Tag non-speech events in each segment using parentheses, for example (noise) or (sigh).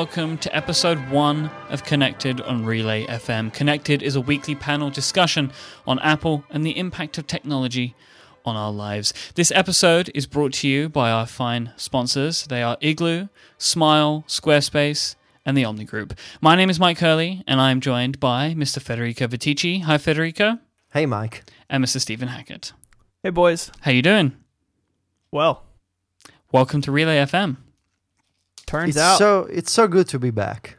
welcome to episode one of Connected on Relay FM. Connected is a weekly panel discussion on Apple and the impact of technology on our lives. This episode is brought to you by our fine sponsors. They are Igloo, Smile, Squarespace, and the Omni Group. My name is Myke Hurley, and I am joined by Mr. Federico Viticci. Hi, Federico. Hey, Myke. And Mr. Stephen Hackett. Hey, boys. How you doing? Well, welcome to Relay FM. Turns it's out, so it's so good to be back.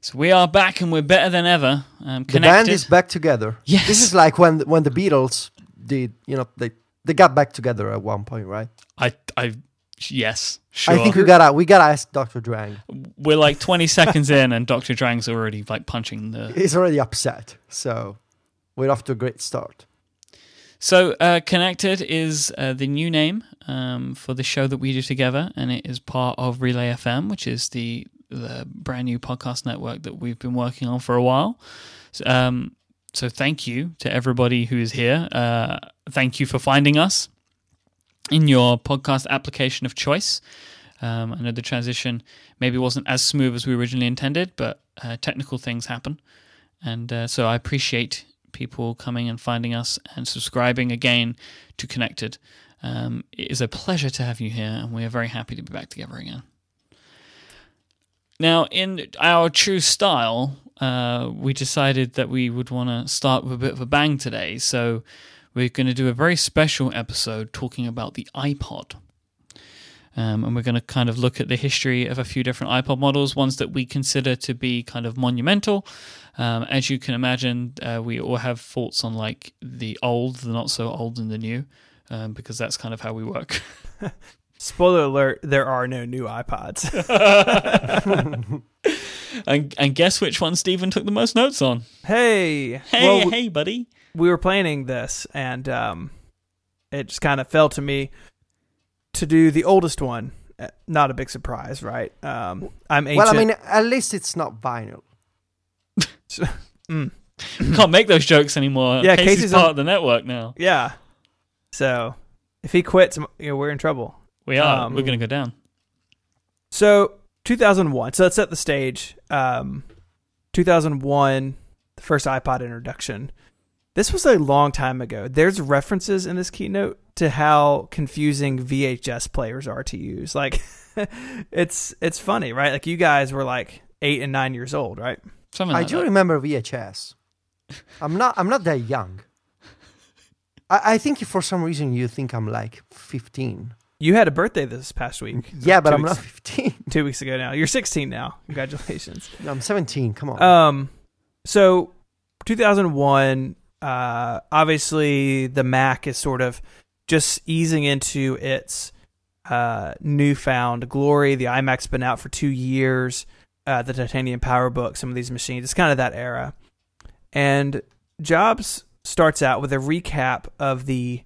So we are back, and we're better than ever. Um, the band is back together. Yes, this is like when when the Beatles did. You know, they they got back together at one point, right? I I yes, sure. I think we gotta we gotta ask Dr. Drang. We're like twenty seconds in, and Dr. Drang's already like punching the. He's already upset. So we're off to a great start. So, uh, Connected is uh, the new name um, for the show that we do together, and it is part of Relay FM, which is the the brand new podcast network that we've been working on for a while. So, um, so thank you to everybody who is here. Uh, thank you for finding us in your podcast application of choice. Um, I know the transition maybe wasn't as smooth as we originally intended, but uh, technical things happen, and uh, so I appreciate people coming and finding us and subscribing again to Connected. Um, it is a pleasure to have you here, and we are very happy to be back together again. Now, in our true style, uh, we decided that we would want to start with a bit of a bang today. So, we're going to do a very special episode talking about the iPod. Um, and we're going to kind of look at the history of a few different iPod models, ones that we consider to be kind of monumental. Um, as you can imagine, uh, we all have thoughts on like the old, the not so old, and the new, um, because that's kind of how we work. (laughs) Spoiler alert: there are no new iPods. (laughs) (laughs) and, and guess which one Stephen took the most notes on? Hey, hey, well, hey, buddy! We were planning this, and um, it just kind of fell to me to do the oldest one. Uh, not a big surprise, right? Um, I'm ancient. Well, I mean, at least it's not vinyl. Mm. Can't make those jokes anymore. Yeah, Casey's, Casey's part on, of the network now. Yeah. So if he quits, you know, we're in trouble. We are. Um, we're going to go down. So 2001. So let's set the stage. Um, 2001, the first iPod introduction. This was a long time ago. There's references in this keynote to how confusing VHS players are to use. Like, (laughs) it's it's funny, right? Like you guys were like eight and nine years old, right? Something I like do that. remember VHS. I'm not. I'm not that young. I, I think for some reason you think I'm like 15. You had a birthday this past week. Yeah, but Two I'm weeks- not 15. Two weeks ago now. You're 16 now. Congratulations. (laughs) I'm 17. Come on. Um, so 2001. Uh, obviously the Mac is sort of just easing into its uh, newfound glory. The iMac's been out for two years. Uh, the Titanium PowerBook, some of these machines. It's kind of that era. And Jobs starts out with a recap of the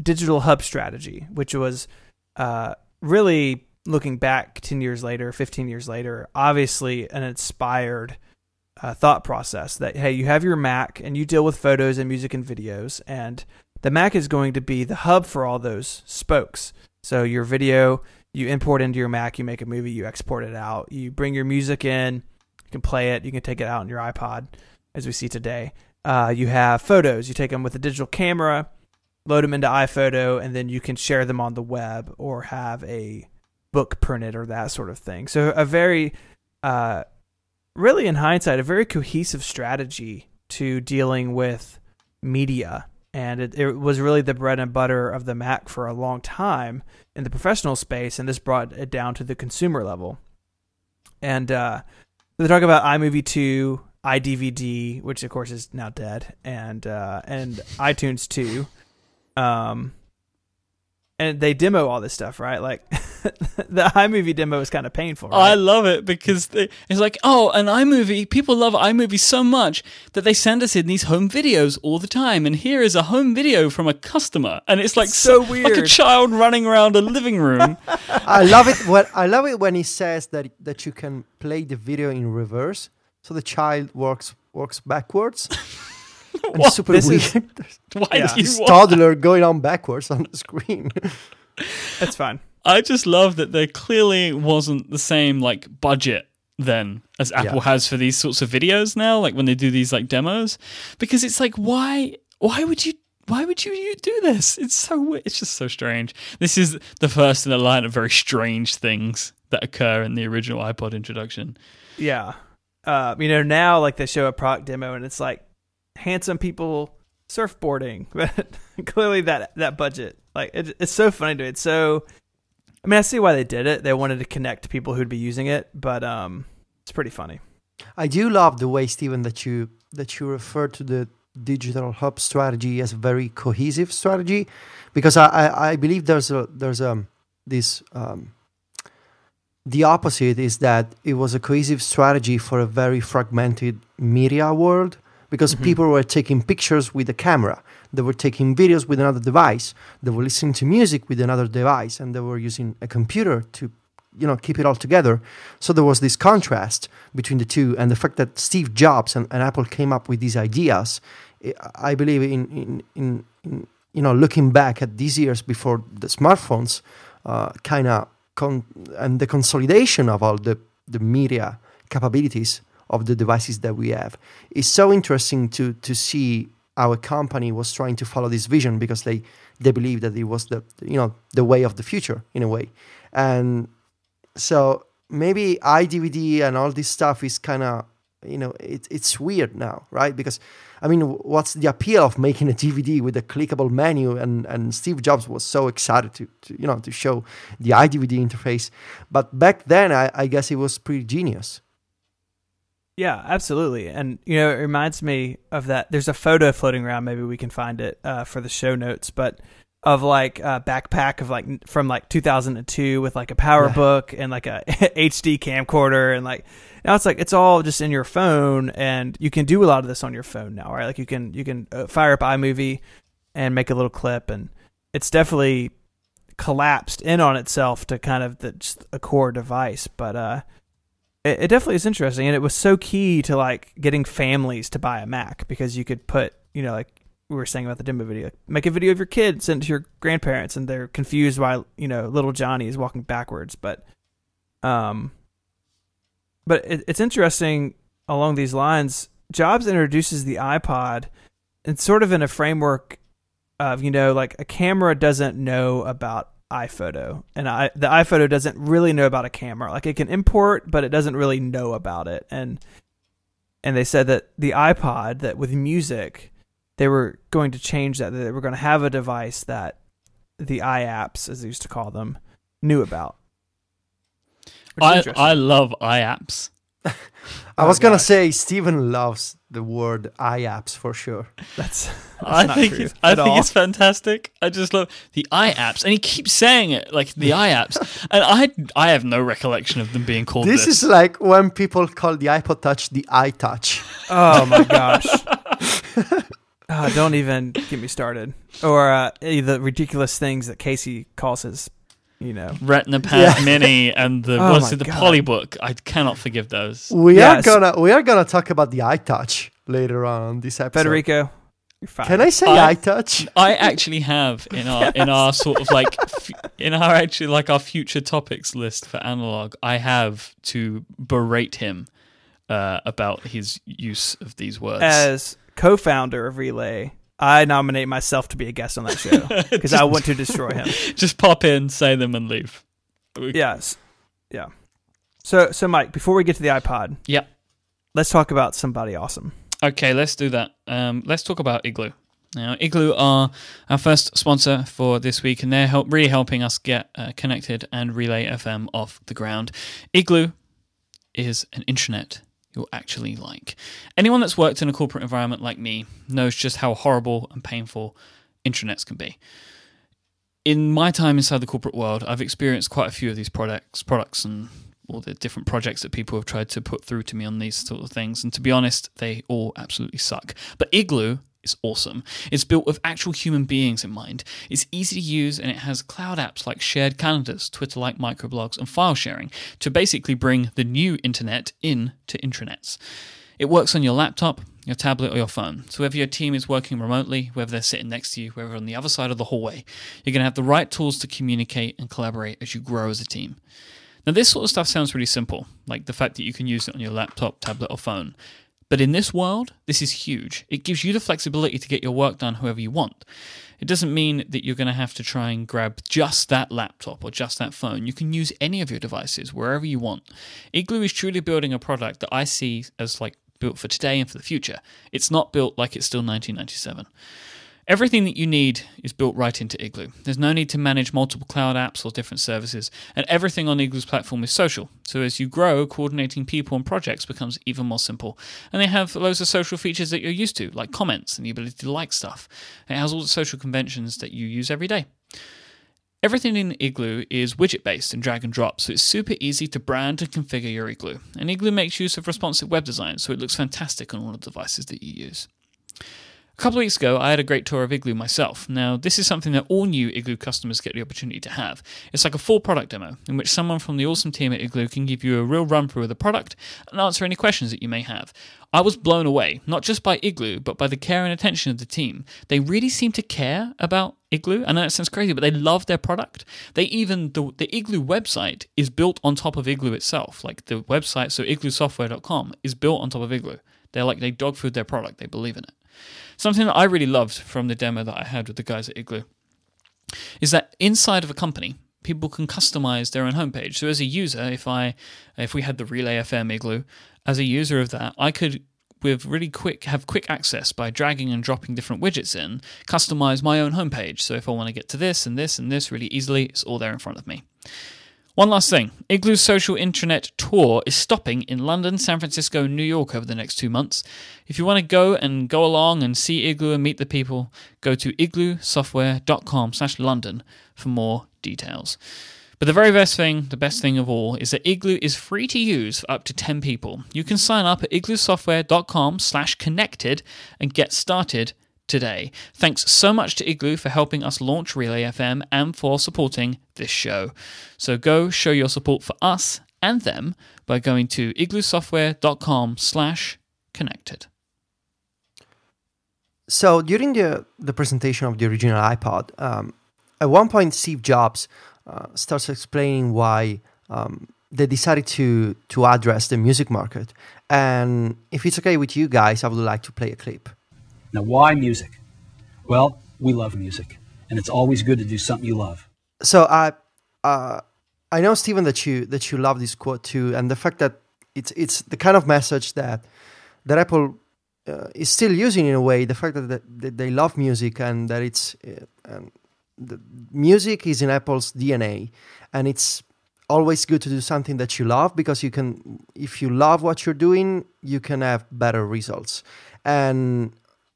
digital hub strategy, which was uh, really looking back 10 years later, 15 years later, obviously an inspired uh, thought process that, hey, you have your Mac and you deal with photos and music and videos, and the Mac is going to be the hub for all those spokes. So your video, you import into your Mac, you make a movie, you export it out, you bring your music in, you can play it, you can take it out on your iPod, as we see today. Uh, you have photos, you take them with a digital camera, load them into iPhoto, and then you can share them on the web or have a book printed or that sort of thing. So a very, uh, really in hindsight, a very cohesive strategy to dealing with media. And it, it was really the bread and butter of the Mac for a long time in the professional space, and this brought it down to the consumer level. And uh, they talk about iMovie 2, iDVD, which of course is now dead, and uh, and iTunes 2. Um, and they demo all this stuff, right? Like (laughs) the iMovie demo is kind of painful. Right? I love it because they, it's like, oh, an iMovie. People love iMovie so much that they send us in these home videos all the time. And here is a home video from a customer, and it's like So weird. like a child running around a living room. (laughs) I love it when I love it when he says that that you can play the video in reverse, so the child works works backwards. (laughs) and What? super This weird. is- (laughs) Why Yeah. do you This want? toddler going on backwards on the screen. (laughs) That's fine. I just love that there clearly wasn't the same like budget then as Apple Yeah. has for these sorts of videos now, like when they do these like demos, because it's like why why would you why would you, you do this? It's so we- it's just so strange. This is the first in a line of very strange things that occur in the original iPod introduction. Yeah. Uh, you know, now like they show a product demo and it's like handsome people surfboarding, (laughs) but clearly that that budget, like it, it's so funny to me. It's so. I mean, I see why they did it. They wanted to connect people who'd be using it, but um, it's pretty funny. I do love the way, Stephen, that you that you refer to the digital hub strategy as a very cohesive strategy, because I, I, I believe there's a there's a this um, the opposite is that it was a cohesive strategy for a very fragmented media world because Mhm. people were taking pictures with a camera. They were taking videos with another device. They were listening to music with another device and they were using a computer to you know keep it all together. So there was this contrast between the two and the fact that steve jobs and, and apple came up with these ideas i I believe in in, in, in you know looking back at these years before the smartphones uh, kind of con- and the consolidation of all the the media capabilities of the devices that we have. It's so interesting to to see our company was trying to follow this vision because they they believe that it was the you know the way of the future in a way. And so maybe iDVD and all this stuff is kind of you know it, it's weird now right? Because i mean what's the appeal of making a dvd with a clickable menu? And and steve jobs was so excited to, to you know to show the iDVD interface. But back then i, I guess it was pretty genius Yeah, absolutely. And you know, it reminds me of that. There's a photo floating around. Maybe we can find it uh, for the show notes, but of like a backpack of like from like 2002 with like a power Yeah. book and like a (laughs) HD camcorder and like now it's like it's all just in your phone and you can do a lot of this on your phone now, right? Like you can you can uh, fire up iMovie and make a little clip and it's definitely collapsed in on itself to kind of the, just a core device, but uh it, it definitely is interesting and it was so key to like getting families to buy a mac because you could put you know like we were saying about the demo video make a video of your kid send it to your grandparents and they're confused why you know little johnny is walking backwards but um but it, it's interesting along these lines jobs introduces the ipod and sort of in a framework of you know like a camera doesn't know about iPhoto, and I, the iPhoto doesn't really know about a camera. Like it can import, but it doesn't really know about it. And and they said that the iPod, that with music, they were going to change that. That they were going to have a device that the iApps, as they used to call them, knew about. I. I love iApps. (laughs) i Oh, was gonna gosh. say stephen loves the word iapps for sure that's, (laughs) that's I not think true it's, I think all. it's fantastic. I just love the iApps, and he keeps saying it like the iApps, (laughs) and I I have no recollection of them being called this this. is like when people call the ipod touch the iTouch. Oh my gosh. (laughs) Ah, don't even get me started. Or uh, the ridiculous things that Casey calls his, you know. Retina (laughs) Pad Yeah. Mini and the Oh what's it, the God. Polybook. I cannot forgive those. we Yes. are gonna we are gonna talk about the iTouch later on this episode Federico, you're fine. can i say I- iTouch? I actually have in our in (laughs) our sort of like f- in our actually like our future topics list for analog. I have to berate him uh, about his use of these words. As co founder of Relay, I nominate myself to be a guest on that show because I want to destroy him. (laughs) Just pop in, say them, and leave. Yes. Yeah. So, so Myke, before we get to the iPod, yeah, let's talk about somebody awesome. Okay, let's do that. Um, let's talk about Igloo. Now, Igloo are our first sponsor for this week, and they're help, really helping us get uh, connected and Relay FM off the ground. Igloo is an intranet you'll actually like. Anyone that's worked in a corporate environment like me knows just how horrible and painful intranets can be. In my time inside the corporate world, I've experienced quite a few of these products, products and all the different projects that people have tried to put through to me on these sort of things. And to be honest, they all absolutely suck. But Igloo is awesome. It's built with actual human beings in mind. It's easy to use and it has cloud apps like shared calendars, Twitter like microblogs, and file sharing to basically bring the new internet in to intranets. It works on your laptop, your tablet, or your phone. So whether your team is working remotely, whether they're sitting next to you, whether on the other side of the hallway, you're going to have the right tools to communicate and collaborate as you grow as a team. Now, this sort of stuff sounds really simple, like the fact that you can use it on your laptop, tablet, or phone. But in this world, this is huge. It gives you the flexibility to get your work done however you want. It doesn't mean that you're going to have to try and grab just that laptop or just that phone. You can use any of your devices wherever you want. Igloo is truly building a product that I see as like built for today and for the future. It's not built like it's still 1997. Everything that you need is built right into Igloo. There's no need to manage multiple cloud apps or different services, and everything on Igloo's platform is social. So as you grow, coordinating people and projects becomes even more simple. And they have loads of social features that you're used to, like comments and the ability to like stuff. It has all the social conventions that you use every day. Everything in Igloo is widget based and drag and drop, so it's super easy to brand and configure your Igloo. And Igloo makes use of responsive web design, so it looks fantastic on all the devices that you use. A couple of weeks ago, I had a great tour of Igloo myself. Now, this is something that all new Igloo customers get the opportunity to have. It's like a full product demo in which someone from the awesome team at Igloo can give you a real run through of the product and answer any questions that you may have. I was blown away, not just by Igloo, but by the care and attention of the team. They really seem to care about Igloo. I know it sounds crazy, but they love their product. They even, the, the Igloo website is built on top of Igloo itself. Like the website, so igloosoftware.com, is built on top of Igloo. They're like, they dog food their product, they believe in it. Something that I really loved from the demo that I had with the guys at Igloo is that inside of a company, people can customize their own homepage. So as a user, if I if we had the Relay FM Igloo, as a user of that, I could with really quick have quick access by dragging and dropping different widgets in, customize my own homepage. So if I want to get to this and this and this really easily, it's all there in front of me. One last thing Igloo's social intranet tour is stopping in London, San Francisco, New York over the next two months. If you want to go and go along and see Igloo and meet the people, go to igloosoftware.com slash London for more details. But the very best thing, the best thing of all, is that Igloo is free to use for up to 10 people. You can sign up at igloosoftware.com slash connected and get started today. Thanks so much to Igloo for helping us launch Relay FM and for supporting this show. So go show your support for us and them by going to igloosoftware.com slash connected. So during the, the presentation of the original iPod, um, at one point Steve Jobs uh, starts explaining why um, they decided to to address the music market. And if it's okay with you guys, I would like to play a clip. Now, why music? Well, we love music, and it's always good to do something you love. So I, uh, I know Stephen that you that you love this quote too, and the fact that it's it's the kind of message that that Apple uh, is still using in a way. The fact that, that, that they love music and that it's uh, the music is in Apple's DNA, and it's always good to do something that you love because you can if you love what you're doing you can have better results and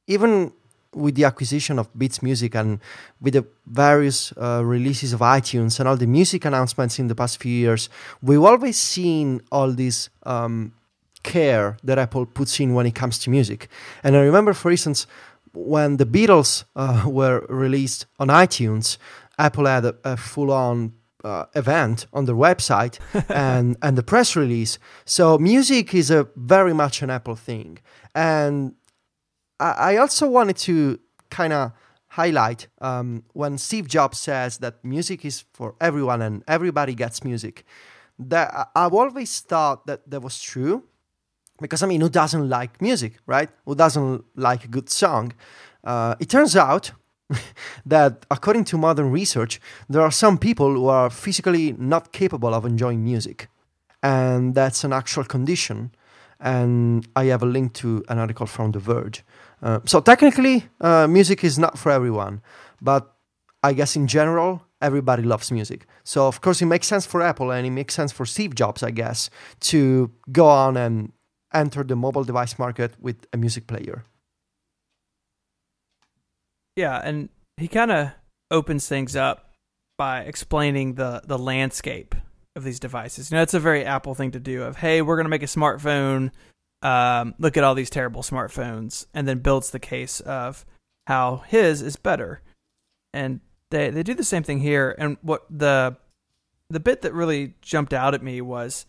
even with the acquisition of Beats Music and with the various uh, releases of iTunes and all the music announcements in the past few years, we've always seen all this um, care that Apple puts in when it comes to music. And I remember, for instance, when the Beatles uh, were released on iTunes, Apple had a, a full on uh, event on their website (laughs) and, and the press release. So music is a very much an Apple thing. And I also wanted to kind of highlight um, when Steve Jobs says that music is for everyone and everybody gets music. That I've always thought that that was true, because I mean, who doesn't like music, right? Who doesn't like a good song? Uh, it turns out (laughs) that according to modern research, there are some people who are physically not capable of enjoying music, and that's an actual condition. And I have a link to an article from The Verge. Uh, so technically, uh, music is not for everyone, but I guess in general, everybody loves music. So of course, it makes sense for Apple and it makes sense for Steve Jobs, I guess, to go on and enter the mobile device market with a music player. Yeah, and he kind of opens things up by explaining the the landscape of these devices. You know, it's a very Apple thing to do. Of hey, we're going to make a smartphone um, look at all these terrible smartphones, and then builds the case of how his is better. And they they do the same thing here. And what the the bit that really jumped out at me was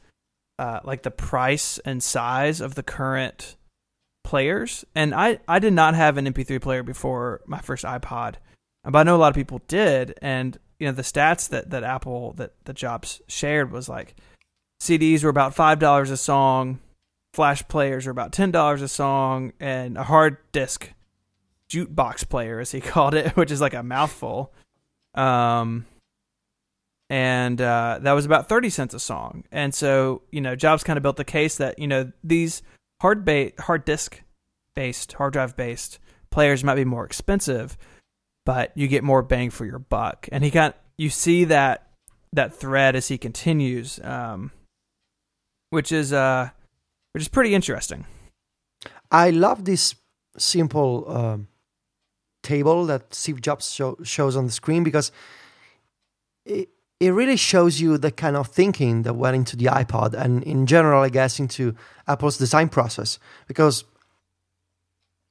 uh, like the price and size of the current players. And I I did not have an MP3 player before my first iPod, but I know a lot of people did. And you know the stats that that Apple that the Jobs shared was like CDs were about five dollars a song, flash players are about ten dollars a song, and a hard disk jukebox player, as he (laughs) called it, which is like a mouthful. Um, and uh, that was about thirty cents a song. And so you know, Jobs kind of built the case that you know these hard ba- hard disk based, hard drive based players might be more expensive, but you get more bang for your buck. And he got you see that that thread as he continues, um, which is uh, which is pretty interesting. I love this simple um, table that Steve Jobs show, shows on the screen because it, it really shows you the kind of thinking that went into the iPod and in general, I guess, into Apple's design process because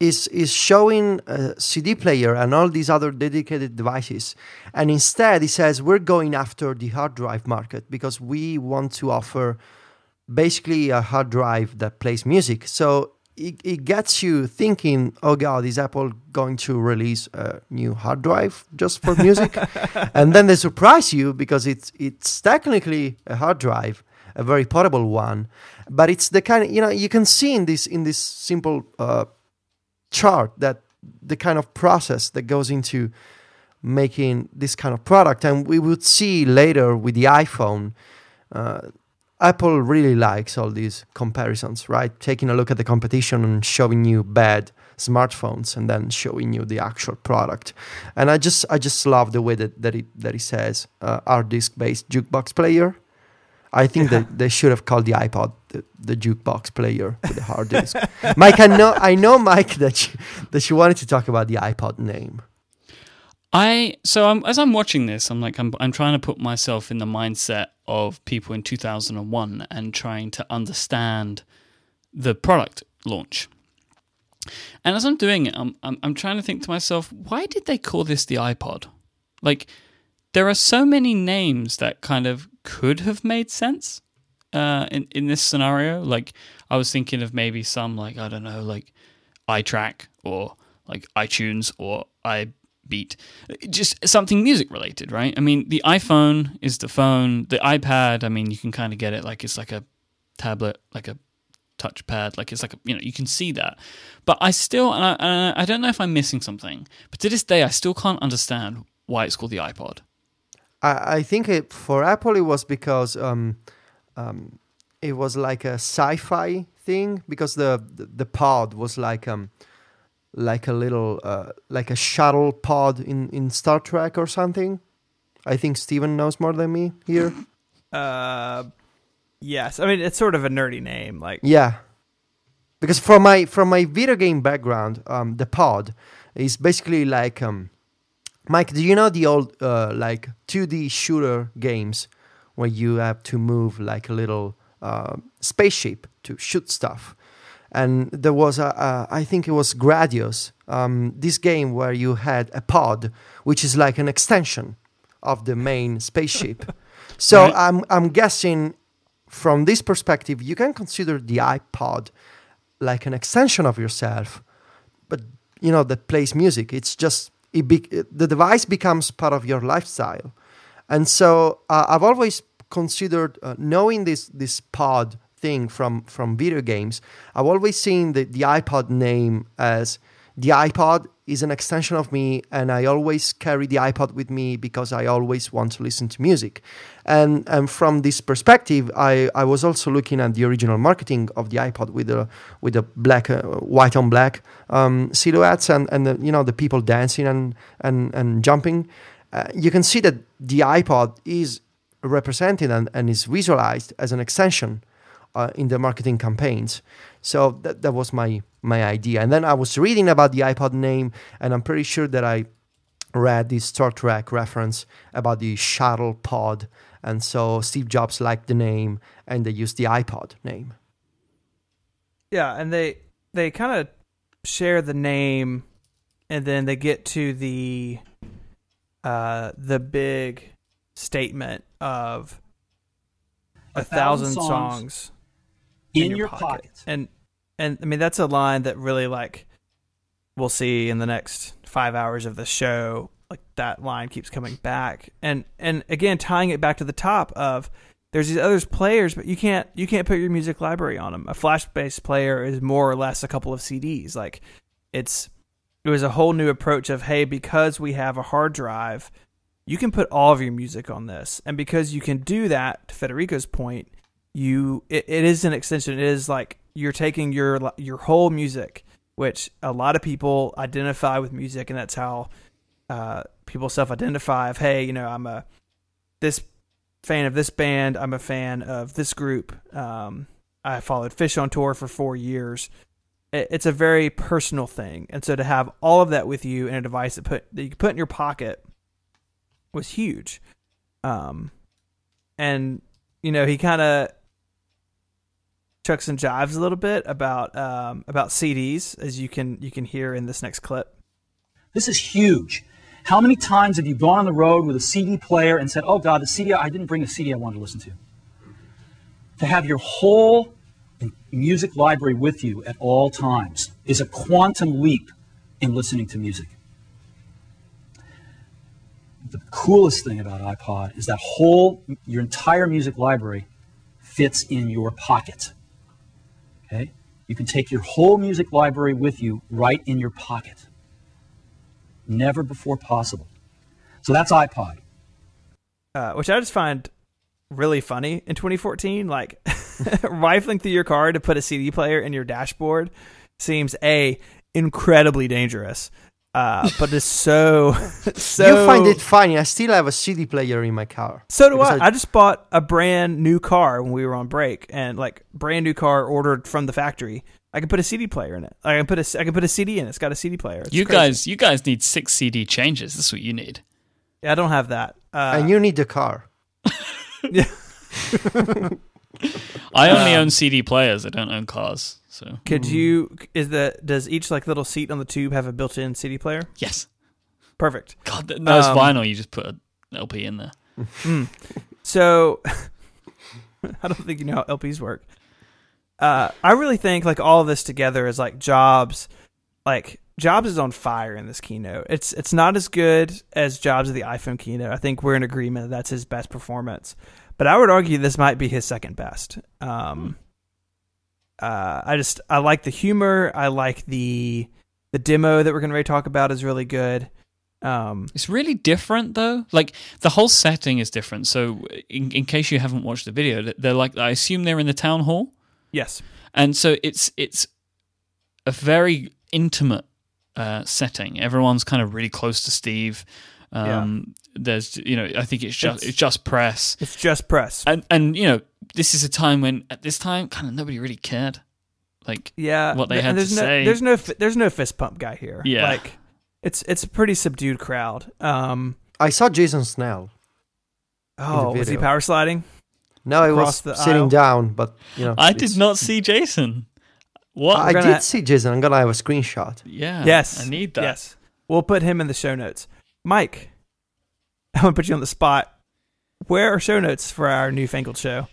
is is showing a CD player and all these other dedicated devices, and instead he says we're going after the hard drive market because we want to offer basically a hard drive that plays music. So it, it gets you thinking, oh God, is Apple going to release a new hard drive just for music? (laughs) and then they surprise you because it's it's technically a hard drive, a very portable one, but it's the kind of you know you can see in this in this simple uh, chart that the kind of process that goes into making this kind of product, and we would see later with the iPhone. Uh, Apple really likes all these comparisons, right? Taking a look at the competition and showing you bad smartphones and then showing you the actual product. And I just I just love the way that that it that it says uh, hard disk based jukebox player. I think Yeah. that (laughs) they should have called the iPod the, the jukebox player with the hard disk. Myke, I know I know Myke that you, that you wanted to talk about the iPod name. I so I'm, as I'm watching this, I'm like I'm I'm trying to put myself in the mindset of people in 2001 and trying to understand the product launch. And as I'm doing it, I'm, I'm I'm trying to think to myself, why did they call this the iPod? Like, there are so many names that kind of could have made sense uh, in in this scenario. Like, I was thinking of maybe some like I don't know, like iTrack or like iTunes or iBeat, just something music related, right? I mean, the iPhone is the phone. The iPad, I mean, you can kind of get it like it's like a tablet, like a touchpad, like it's like a, you know you can see that. But I still, and I, and I don't know if I'm missing something. But to this day, I still can't understand why it's called the iPod. I, think it, for Apple it was because um, um, it was like a sci-fi thing because the the, the pod was like um like a little uh, like a shuttle pod in in Star Trek or something. I think Stephen knows more than me here. (laughs) Uh, yes, I mean it's sort of a nerdy name, like Yeah, because from my from my video game background, um, the pod is basically like um, Myke. Do you know the old uh, like 2D shooter games where you have to move like a little uh, spaceship to shoot stuff? And there was a, a I think it was Gradius, um, this game where you had a pod, which is like an extension of the main spaceship. (laughs) so Right. I'm I'm guessing from this perspective, you can consider the iPod like an extension of yourself, but you know that plays music. It's just it be, the device becomes part of your lifestyle, and so uh, I've always considered uh, knowing this this pod thing from from video games. I've always seen the the iPod name as the iPod is an extension of me, and I always carry the iPod with me because I always want to listen to music. And and from this perspective, I, I was also looking at the original marketing of the iPod with the with the black uh, white on black um, silhouettes and and the, you know the people dancing and and and jumping. Uh, you can see that the iPod is represented and, and is visualized as an extension uh, in the marketing campaigns. So that, that was my my idea. And then I was reading about the iPod name, and I'm pretty sure that I read this Star Trek reference about the shuttle pod. And so Steve Jobs liked the name, and they used the iPod name. Yeah, and they they kind of share the name, and then they get to the uh the big statement of a, thousand, songs, in, your, pocket. and and I mean that's a line that really like we'll see in the next five hours of the show like that line keeps coming back, and and again tying it back to the top of there's these other players, but you can't you can't put your music library on them. A flash based player is more or less a couple of CDs. Like it's it was a whole new approach of hey, because we have a hard drive, you can put all of your music on this, and because you can do that, to Federico's point, you it, it is an extension. It is like you're taking your your whole music, which a lot of people identify with music, and that's how uh, people self-identify. Of hey, you know, I'm a this fan of this band. I'm a fan of this group. Um, I followed Phish on tour for four years. It, it's a very personal thing, and so to have all of that with you in a device that put that you can put in your pocket was huge. Um, and you know, he kind of chucks and jives a little bit about um, about CDs, as you can you can hear in this next clip. This is huge. How many times have you gone on the road with a CD player and said, "Oh God, the CD I didn't bring a CD I wanted to listen to." To have your whole music library with you at all times is a quantum leap in listening to music. The coolest thing about iPod is that whole your entire music library fits in your pocket. You can take your whole music library with you right in your pocket. Never before possible. So that's iPod. Uh, which I just find really funny in 2014. Like (laughs) rifling through your car to put a CD player in your dashboard seems a incredibly dangerous. Uh, but it's so (laughs) so. You find it funny. I still have a CD player in my car. So do Because I. I just bought a brand new car when we were on break, and like brand new car ordered from the factory. I can put a CD player in it. I can put a I can put a CD in. it. It's got a CD player. It's you crazy. guys, you guys need six CD changes. That's what you need. Yeah, I don't have that. Uh, and you need the car. (laughs) yeah. (laughs) I only Um, own CD players. I don't own cars. So Could you? Is the does each like little seat on the tube have a built-in CD player? yes, Perfect. God, th- no, it's Um, vinyl. You just put an LP in there. (laughs) So (laughs) I don't think you know how LPs work. Uh, I really think like all of this together is like Jobs, like Jobs is on fire in this keynote. It's it's not as good as Jobs of the iPhone keynote. I think we're in agreement that that's his best performance, but I would argue this might be his second best. Um, uh, I just I like the humor. I like the the demo that we're going to talk about is really good. Um, It's really different though. Like the whole setting is different. So in, in case you haven't watched the video, they're like I assume they're in the town hall, yes, and so it's it's a very intimate uh, setting. Everyone's kind of really close to Steve. Um, There's you know I think it's just It's- it's just press, it's just press. and and you know this is a time when at this time kind of nobody really cared. Like yeah what they had there's to no, say. there's no there's no fist pump guy here Yeah. like it's it's a pretty subdued crowd um I saw Jason Snell. oh was he power sliding No, he was the sitting aisle? down, but you know. I did not see Jason. What? I We're gonna- did see Jason. I'm gonna have a screenshot. yeah. yes I need that. yes we'll put him in the show notes mike i'm gonna put you on the spot where are show notes for our newfangled show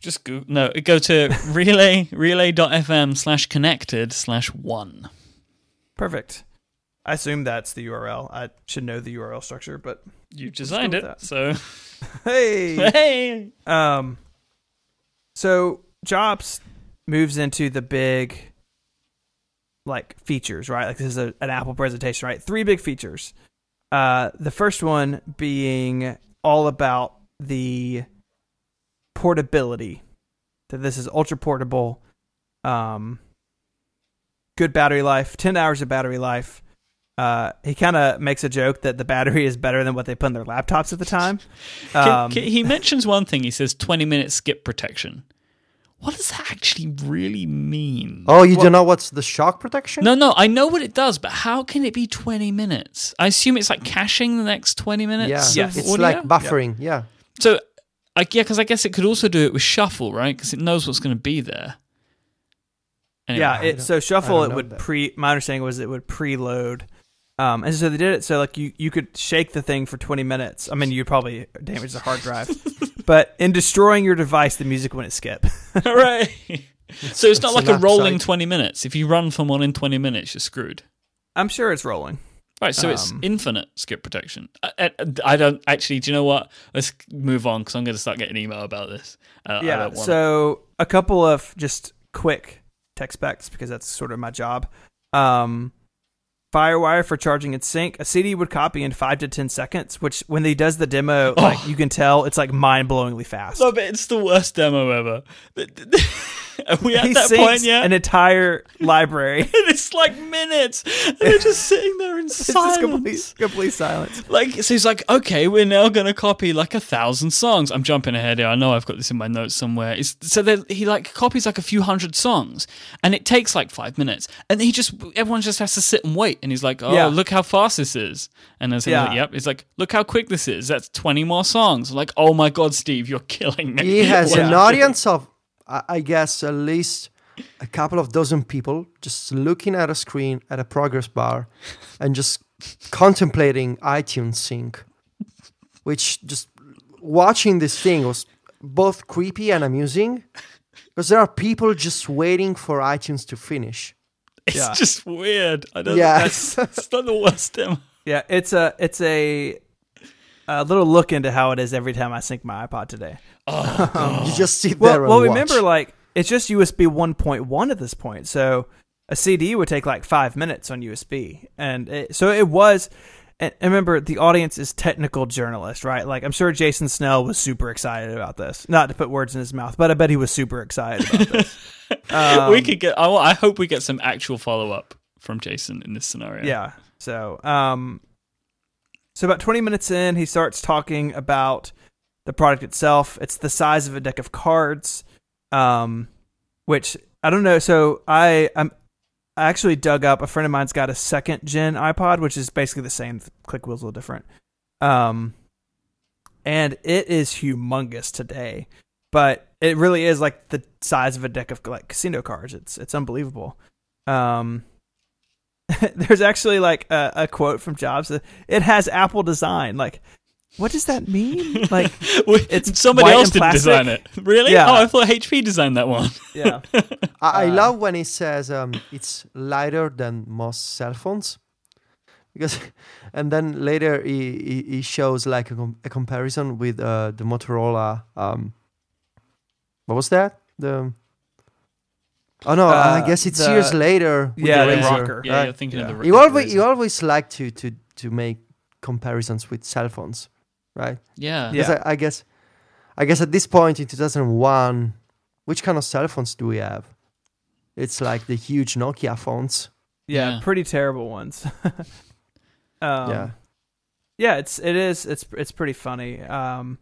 Just go no. Go to (laughs) relay relay.fm slash connected slash one. perfect i assume that's the url i should know the url structure but You designed it, that. so hey (laughs) hey. Um, so Jobs moves into the big like features, right? Like this is a, an Apple presentation, right? Three big features. Uh, the first one being all about the portability. That this is ultra portable. Um, good battery life, ten hours of battery life. Uh, he kind of makes a joke that the battery is better than what they put in their laptops at the time. (laughs) Um, he mentions one thing. He says twenty minute skip protection. What does that actually really mean? Oh, you don't know what's the shock protection? No, no, I know what it does, but how can it be 20 minutes? I assume it's like caching the next 20 minutes. Yeah, of Yes. it's audio? like buffering. Yeah. So, I, yeah, because I guess it could also do it with shuffle, right? Because it knows what's going to be there. Anyway, yeah, it, so shuffle it would that. pre. My understanding was it would preload, um, and so they did it so like you you could shake the thing for twenty minutes. I mean, you'd probably damage the hard drive, (laughs) but in destroying your device, the music wouldn't skip. (laughs) right. so it's not It's like an a rolling upside. 20 minutes. If you run from one in 20 minutes, you're screwed. I'm sure it's rolling. Right, so it's Um, infinite skip protection. I, I, I don't actually. Do you know what? Let's move on because I'm going to start getting email about this. Uh, yeah. don't So a couple of just quick tech specs because that's sort of my job. Um, FireWire for charging in sync. A CD would copy in five to ten seconds, which when he does the demo, like Oh. you can tell it's like mind blowingly fast. No, but it's the worst demo ever. (laughs) Are we at he that point yet? an entire library. (laughs) And it's like minutes. And they're just sitting there in (laughs) it's silence. complete, complete silence. Like so he's like, okay, we're now gonna copy like a thousand songs. I'm jumping ahead here. I know I've got this in my notes somewhere. It's, so there- he like copies like a few hundred songs, and it takes like five minutes. And he just everyone just has to sit and wait. And he's like, oh, Yeah. look how fast this is. And then Yeah. like, yep. He's like, look how quick this is. That's twenty more songs. I'm like, oh my god, Steve, you're killing me. He has What an audience of, I I guess, at least a couple of dozen people just looking at a screen at a progress bar and just contemplating iTunes sync, which just watching this thing was both creepy and amusing because there are people just waiting for iTunes to finish. It's Yeah. just weird. I don't. Yeah. That's, it's not the worst demo. Yeah, it's a it's a a little look into how it is every time I sync my iPod today. (laughs) (laughs) You just sit Well, there and well, watch. remember, like it's just USB 1.1 at this point, so a CD would take like five minutes on USB, and it, so it was. And and remember, the audience is technical journalists, right? Like I'm sure Jason Snell was super excited about this. Not to put words in his mouth, but I bet he was super excited about this. Um, (laughs) we could get. I, I hope we get some actual follow up from Jason in this scenario. Yeah. So, um, so about 20 minutes in, he starts talking about the product itself. It's the size of a deck of cards, um, which I don't know. So I, I'm, I actually dug up. A friend of mine's got a second gen iPod, which is basically the same. Click wheel's a little different. Um, and it is humongous today, but it really is like the size of a deck of like casino cards. It's it's unbelievable. Um, (laughs) there's actually like a, a quote from Jobs. that It has Apple design. Like, what does that mean? (laughs) Like, It's somebody white else and didn't design it. Really? Yeah. Oh, I thought HP designed that one. (laughs) yeah, I, I Uh, love when he says um, it's lighter than most cell phones. Because, (laughs) and then later he, he, he shows like a, com- a comparison with uh, the Motorola. Um, what was that? The oh no, I Uh, guess it's the- years later. with yeah, the the Razr, ROKR. Yeah, right? you're thinking Yeah. of the. You always you always like to to to make comparisons with cell phones, right? Yeah. Yeah. 'Cause I, I guess I guess at this point in 2001, which kind of cell phones do we have? It's like the huge Nokia phones. yeah, Yeah. pretty terrible ones. (laughs) um, yeah. yeah, it's it is it's it's pretty funny. Um,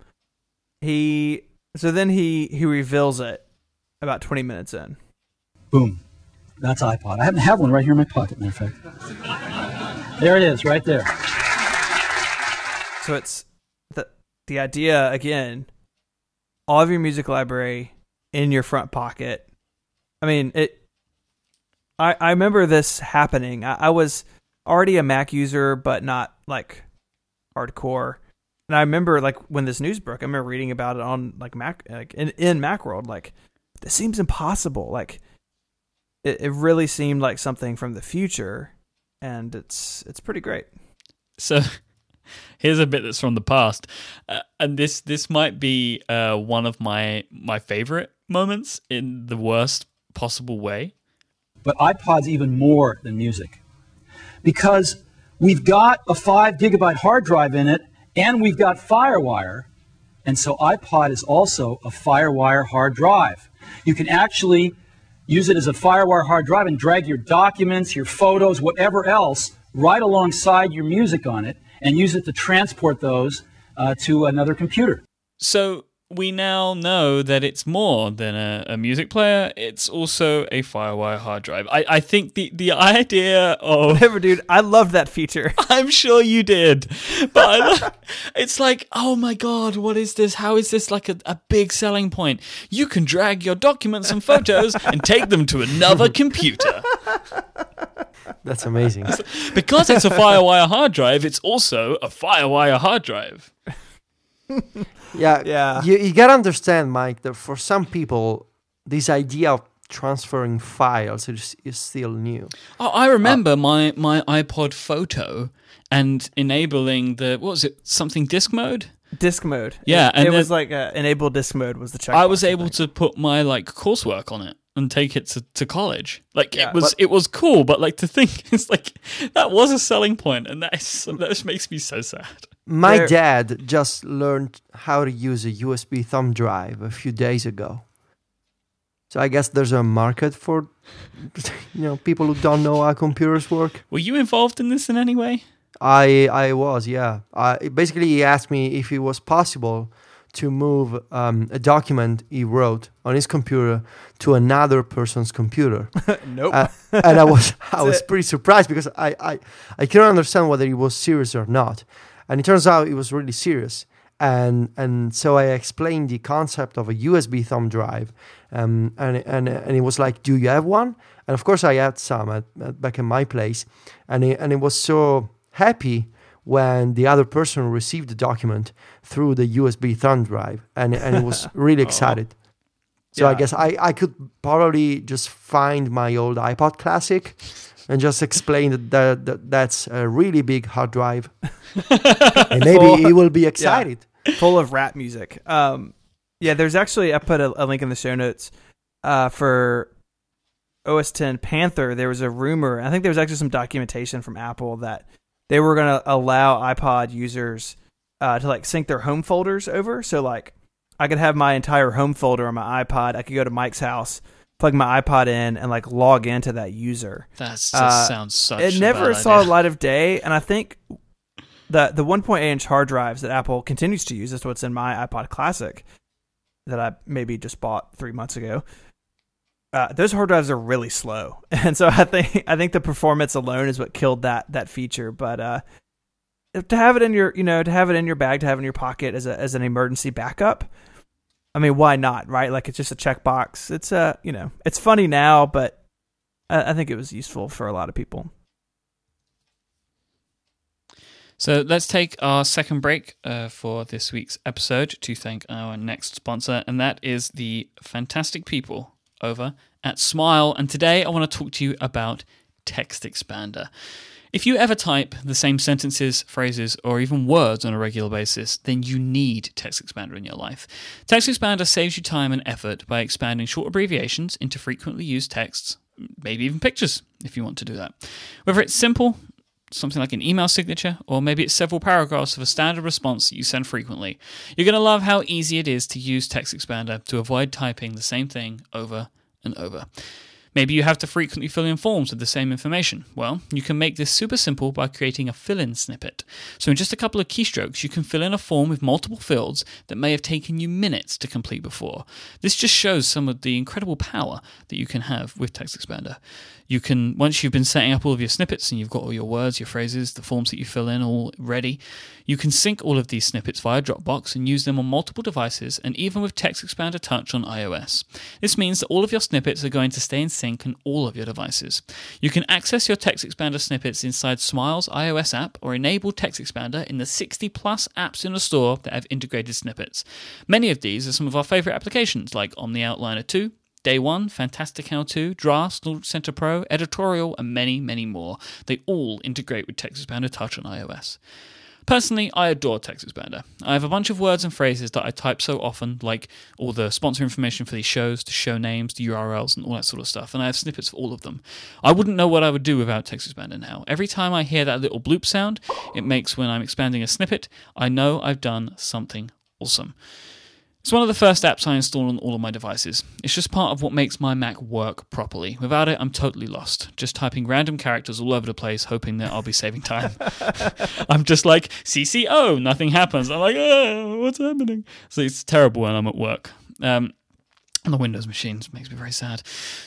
he so then he he reveals it about 20 minutes in. Boom. That's iPod. I happen to have one right here in my pocket, matter of fact. There it is, right there. So it's the idea again, all of your music library in your front pocket. I mean it. I I remember this happening. I, I was already a Mac user, but not like hardcore. And I remember like when this news broke, I remember reading about it on like Mac like in, in Macworld. Like this seems impossible. Like it, it really seemed like something from the future, and it's it's pretty great. So (laughs) here's a bit that's from the past, uh, and this this might be uh, one of my my favorite moments in the worst possible way. But iPod's even more than music. Because we've got a 5 gigabyte hard drive in it, and we've got Firewire. And so iPod is also a Firewire hard drive. You can actually use it as a Firewire hard drive and drag your documents, your photos, whatever else, right alongside your music on it, and use it to transport those uh, to another computer. So we now know that it's more than a, a music player. It's also a FireWire hard drive. I, I think the, the idea of (laughs) Whatever, dude. I love that feature. (laughs) I'm sure you did, but I lo- (laughs) it's like, oh my god, what is this? How is this like a, a big selling point? You can drag your documents and photos and take them to another computer. That's amazing. Because it's a FireWire hard drive, it's also a FireWire hard drive. (laughs) yeah, Yeah. You, you gotta understand, Myke, that for some people, this idea of transferring files is, is still new. Oh, I remember my, my iPod photo and enabling the what was it something disk mode. Disc mode. Yeah, it, and it then- was like uh, enable disc mode was the check. I was able to put my like coursework on it and take it to, to college. Like Yeah. it was it was cool, but like to think (laughs) it's like that was a selling point, and that is (laughs) that just makes me so sad. My There- dad just learned how to use a USB thumb drive a few days ago. So I guess there's a market for (laughs) you know people who don't know how computers work. Were you involved in this in any way? I I was yeah. I basically he asked me if it was possible to move um, a document he wrote on his computer to another person's computer. (laughs) nope. Uh, and I was (laughs) I was it. pretty surprised because I, I I couldn't understand whether he was serious or not, and it turns out he was really serious. And and so I explained the concept of a USB thumb drive, um, and and and he was like, "Do you have one?" And of course I had some at, at, back in my place, and he, and he was so happy when the other person received the document through the USB thumb drive, and and was (laughs) really excited. So I guess I, I could probably just find my old iPod Classic and just explain that, that, that that's a really big hard drive. and (laughs) maybe he will be (laughs) excited. full of rap music. Um, yeah, there's actually I put a, a link in the show notes uh, for OS 10 Panther. There was a rumor. I think there was actually some documentation from Apple that they were going to allow iPod users uh, to like sync their home folders over. So like, I could have my entire home folder on my iPod. I could go to Myke's house, plug my iPod in, and like log into that user That Uh, sounds such. it never saw idea. light of day and i think the the 1.8 inch hard drives that apple continues to use is what's in my ipod classic that i maybe just bought three months ago uh, those hard drives are really slow. (laughs) And so i think i think the performance alone is what killed that that feature. But uh to have it in your you know to have it in your bag to have it in your pocket as a as an emergency backup i mean why not right? Like it's just a checkbox. It's uh you know it's funny now but I, I think it was useful for a lot of people. So let's take our second break uh, for this week's episode to thank our next sponsor, and that is the fantastic people over at Smile. And today I want to talk to you about TextExpander. If you ever type the same sentences, phrases, or even words on a regular basis, then you need TextExpander in your life. TextExpander saves you time and effort by expanding short abbreviations into frequently used texts, maybe even pictures if you want to do that. Whether it's simple, something like an email signature, or maybe it's several paragraphs of a standard response that you send frequently. You're going to love how easy it is to use TextExpander to avoid typing the same thing over and over. Maybe you have to frequently fill in forms with the same information. Well, you can make this super simple by creating a fill in snippet. So, in just a couple of keystrokes, you can fill in a form with multiple fields that may have taken you minutes to complete before. This just shows some of the incredible power that you can have with TextExpander. You can, once you've been setting up all of your snippets and you've got all your words, your phrases, the forms that you fill in all ready, you can sync all of these snippets via Dropbox and use them on multiple devices and even with TextExpander Touch on iOS. This means that all of your snippets are going to stay in sync on all of your devices. You can access your TextExpander snippets inside Smile's iOS app or enable TextExpander in the 60 plus apps in the store that have integrated snippets. Many of these are some of our favorite applications like OmniOutliner 2, Day One, Fantastical 2, Drafts, Launch Center Pro, Editorial, and many, many more. They all integrate with TextExpander Touch on iOS. Personally, I adore TextExpander. I have a bunch of words and phrases that I type so often, like all the sponsor information for these shows, the show names, the URLs, and all that sort of stuff, and I have snippets for all of them. I wouldn't know what I would do without TextExpander now. Every time I hear that little bloop sound it makes when I'm expanding a snippet, I know I've done something awesome. It's one of the first apps I install on all of my devices. It's just part of what makes my Mac work properly. Without it, I'm totally lost, just typing random characters all over the place, hoping that I'll be saving time. (laughs) (laughs) I'm just like, CCO, nothing happens. I'm like, oh, what's happening? So it's terrible when I'm at work. Um, on the Windows machines makes me very sad.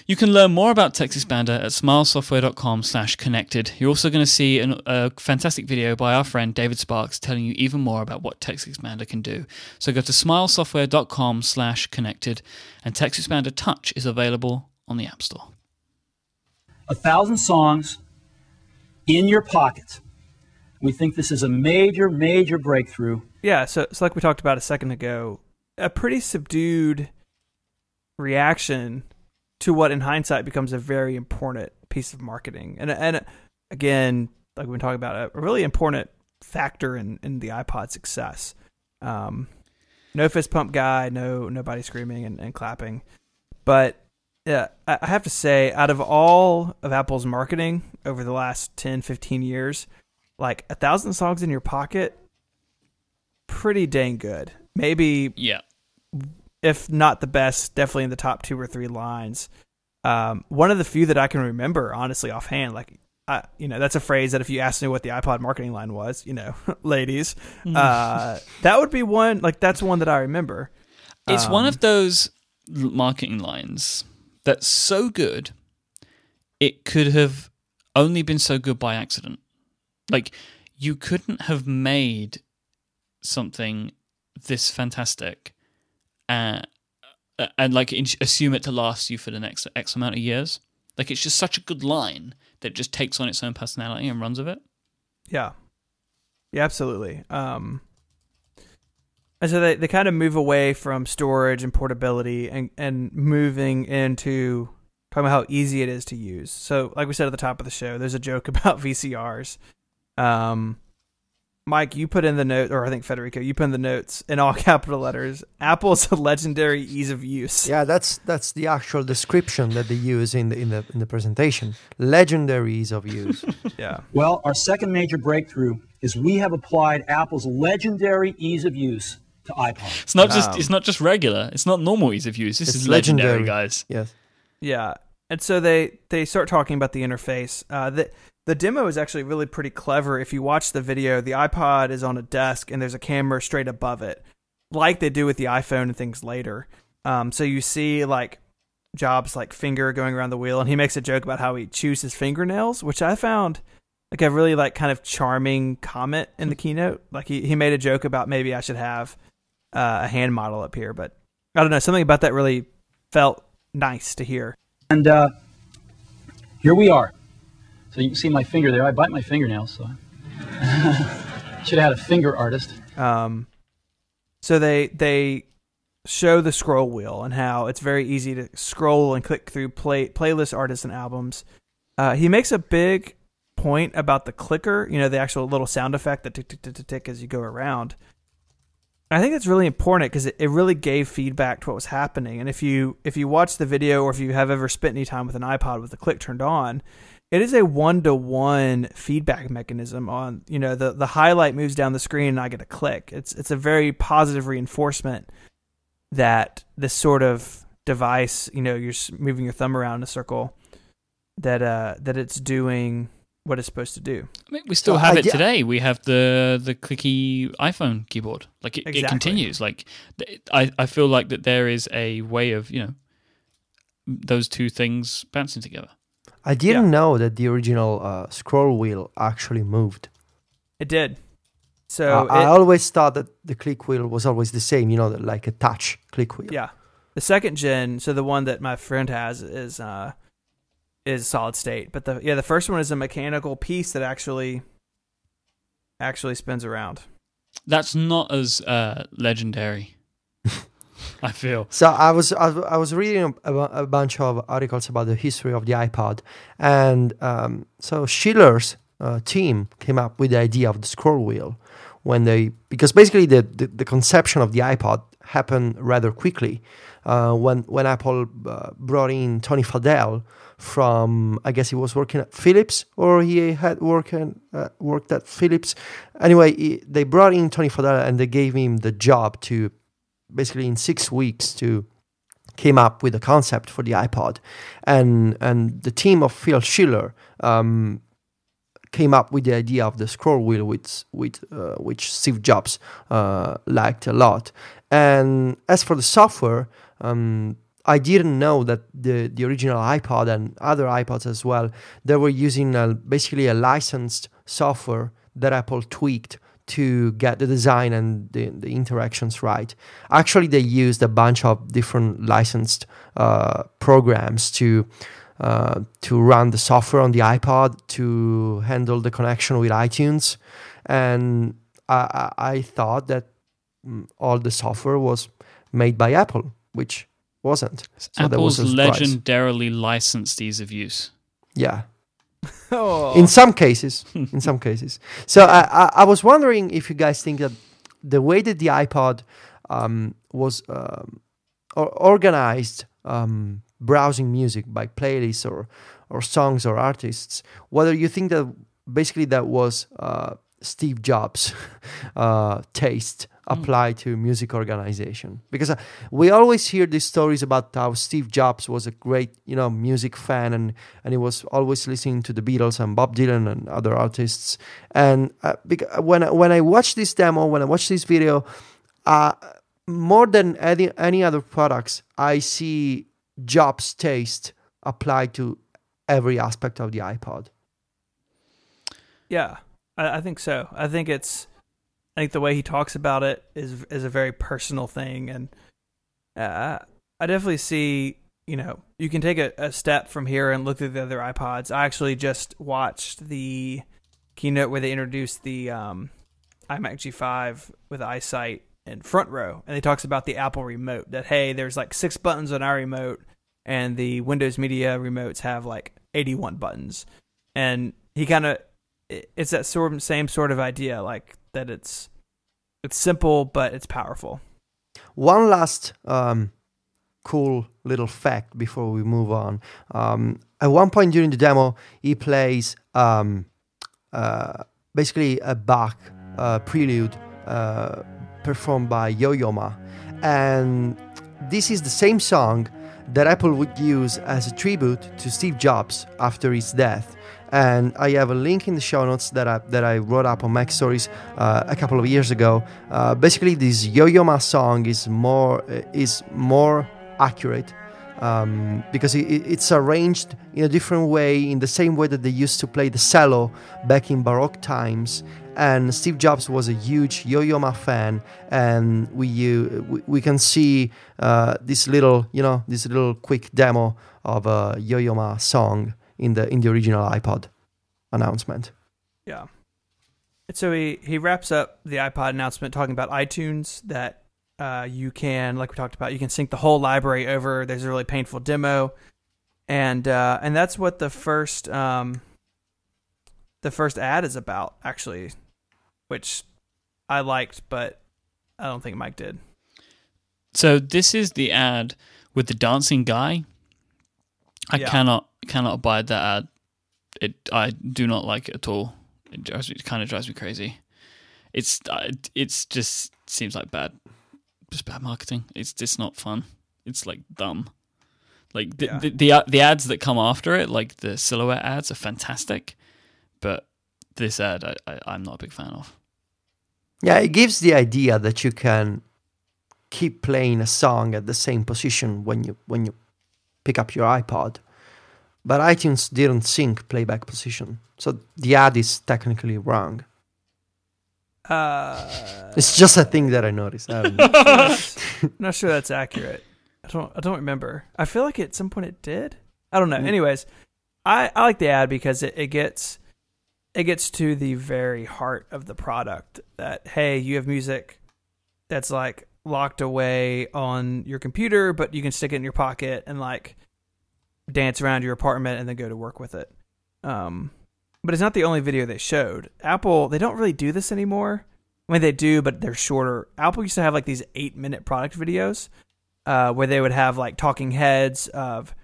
You can learn more about TextExpander at smilesoftware.com slash connected. You're also going to see an, a fantastic video by our friend David Sparks telling you even more about what TextExpander can do. So go to smilesoftware.com slash connected and TextExpander Touch is available on the App Store. a thousand songs in your pocket. We think this is a major, major breakthrough. Yeah, so it's like we talked about a second ago, a pretty subdued reaction to what in hindsight becomes a very important piece of marketing. And and again, like we've been talking about, a really important factor in, in the iPod success. Um, no fist pump guy, no nobody screaming and, and clapping. But yeah, I have to say, out of all of Apple's marketing over the last 10, 15 years, like a thousand songs in your pocket, pretty dang good. Maybe, Yeah. If not the best, definitely in the top two or three lines. Um, one of the few that I can remember, honestly, offhand, like, I, you know, that's a phrase that if you asked me what the iPod marketing line was, you know, (laughs) ladies, uh, that would be one, like, that's one that I remember. It's one Um, of those marketing lines that's so good, it could have only been so good by accident. Like, you couldn't have made something this fantastic uh, and, like, assume it to last you for the next X amount of years. Like, it's just such a good line that just takes on its own personality and runs with it. Yeah. Yeah, absolutely. Um, and so they, they kind of move away from storage and portability and, and moving into talking about how easy it is to use. So, like we said at the top of the show, there's a joke (laughs) about VCRs. Um, Myke, you put in the note, or I think Federico, you put in the notes in all (laughs) capital letters. Apple's legendary ease of use. Yeah, that's that's the actual description that they use in the in the in the presentation. Legendary ease of use. (laughs) Yeah. Well, our second major breakthrough is we have applied Apple's legendary ease of use to iPod. It's not just Um, it's not just regular. It's not normal ease of use. This It's is legendary, legendary. guys. yes. Yeah, and so they they start talking about the interface. Uh, the the demo is actually really pretty clever. If you watch the video, the iPod is on a desk and there's a camera straight above it, like they do with the iPhone and things later. Um, so you see like Jobs like finger going around the wheel, and he makes a joke about how he chews his fingernails, which I found like a really like kind of charming comment in the keynote. Like he he made a joke about maybe I should have uh, a hand model up here, but I don't know something about that really felt nice to hear. And uh, here we are. So you can see my finger there. I bite my fingernails, so (laughs) should have had a finger artist. Um, so they they show the scroll wheel and how it's very easy to scroll and click through play playlist artists and albums. Uh, he makes a big point about the clicker, you know, the actual little sound effect that tick tick tick tick, tick as you go around. I think that's really important because it, it really gave feedback to what was happening. And if you if you watch the video or if you have ever spent any time with an iPod with the click turned on, it is a one to one feedback mechanism on you know the the highlight moves down the screen and I get a click. It's it's a very positive reinforcement that this sort of device, you know, you're moving your thumb around in a circle, that uh that it's doing what it's supposed to do. I mean, we still So have I it ge- today. We have the the clicky iPhone keyboard. Like it, it continues. Like I I feel like that there is a way of you know those two things bouncing together. I didn't know that the original uh, scroll wheel actually moved. It did. So I, I always thought that the click wheel was always the same, you know, like a touch click wheel. Yeah. The second gen, so the one that my friend has is uh is solid state, but the yeah, the first one is a mechanical piece that actually actually spins around. That's not as uh, legendary. I feel. So I was I, I was reading a, a bunch of articles about the history of the iPod, and um, so Schiller's uh, team came up with the idea of the scroll wheel when they because basically the the, the conception of the iPod happened rather quickly uh, when when Apple uh, brought in Tony Fadell from I guess he was working at Philips or he had working uh, worked at Philips. Anyway, he, they brought in Tony Fadell and they gave him the job to basically in six weeks to came up with a concept for the iPod, and and the team of Phil Schiller um, came up with the idea of the scroll wheel, which with uh, which Steve Jobs uh, liked a lot. And as for the software, um, I didn't know that the the original iPod and other iPods as well they were using a, basically a licensed software that Apple tweaked to get the design and the, the interactions right. Actually, they used a bunch of different licensed uh, programs to uh, to run the software on the iPod to handle the connection with iTunes, and I, I, thought that mm, all the software was made by Apple, which wasn't. So Apple's was legendarily licensed ease of use. Yeah, (laughs) Oh. in some cases in some cases so I, I, I was wondering if you guys think that the way that the ipod um, was um, or organized um, browsing music by playlists or or songs or artists whether you think that basically that was uh, steve jobs (laughs) uh, taste applied to music organization. Because uh, we always hear these stories about how Steve Jobs was a great you know music fan and and he was always listening to the Beatles and Bob Dylan and other artists. And uh, bec- when I- when I watch this demo when I watch this video uh, more than any any other products I see Jobs taste applied to every aspect of the iPod. Yeah, I, I think so. I think it's, I think the way he talks about it is is a very personal thing, and uh, I definitely see. You know, you can take a, a step from here and look at the other iPods. I actually just watched the keynote where they introduced the um, iMac G5 with iSight and front row, and he talks about the Apple remote. That hey, there's like six buttons on our remote, and the Windows Media remotes have like 81 buttons, and he kind of it's that sort of same sort of idea, like that it's it's simple but it's powerful. One last um, cool little fact before we move on. Um, at one point during the demo, he plays um, uh, basically a Bach uh, prelude uh, performed by Yo Yo Ma. And this is the same song that Apple would use as a tribute to Steve Jobs after his death. And I have a link in the show notes that I, that I wrote up on MacStories uh, a couple of years ago. Uh, basically, this Yo Yo Ma song is more uh, is more accurate um, because it, it- it's arranged in a different way, in the same way that they used to play the cello back in Baroque times. And Steve Jobs was a huge Yo-Yo Ma fan, and we you we, we can see uh, this little you know this little quick demo of a Yo-Yo Ma song in the in the original iPod announcement. Yeah. And so he he wraps up the iPod announcement talking about iTunes that uh, you can, like we talked about, you can sync the whole library over. There's a really painful demo, and uh, and that's what the first um, the first ad is about, actually, which I liked, but I don't think Myke did. So this is the ad with the dancing guy. I Yeah. cannot cannot abide that ad. It I do not like it at all. It, drives me, it kind of drives me crazy. It's uh, it's just seems like bad, just bad marketing. It's it's not fun. It's like dumb. Like the Yeah. the, the the ads that come after it, like the silhouette ads, are fantastic, but this ad I, I I'm not a big fan of. Yeah, it gives the idea that you can keep playing a song at the same position when you when you pick up your iPod. But iTunes didn't sync playback position. So the ad is technically wrong. Uh, It's just a thing that I noticed. I. I'm (laughs) not sure that's accurate. I don't. I don't remember. I feel like at some point it did. I don't know. Mm. Anyways, I, I like the ad because it, it gets it gets to the very heart of the product. That hey, you have music that's like locked away on your computer, but you can stick it in your pocket and like dance around your apartment and then go to work with it. Um, but it's not the only video they showed. Apple they don't really do this anymore. I mean, they do, but they're shorter. Apple used to have like these eight minute product videos uh, where they would have like talking heads of.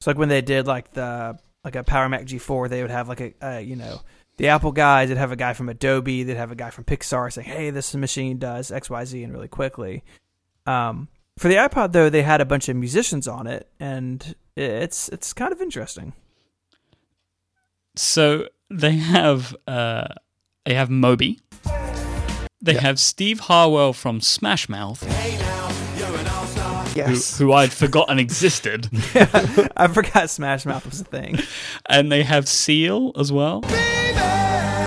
So like when they did like the like a Power Mac G4, they would have like a you know the Apple guys. They'd have a guy from Adobe. They'd have a guy from Pixar saying, "Hey, this machine does X, Y, Z," and really quickly. Um, for the iPod though, they had a bunch of musicians on it, and it's it's kind of interesting. So they have uh, they have Moby. They Yeah. have Steve Harwell from Smash Mouth, who, yes. who I'd forgotten existed, (laughs) I forgot Smash Mouth was a thing. and they have Seal as well.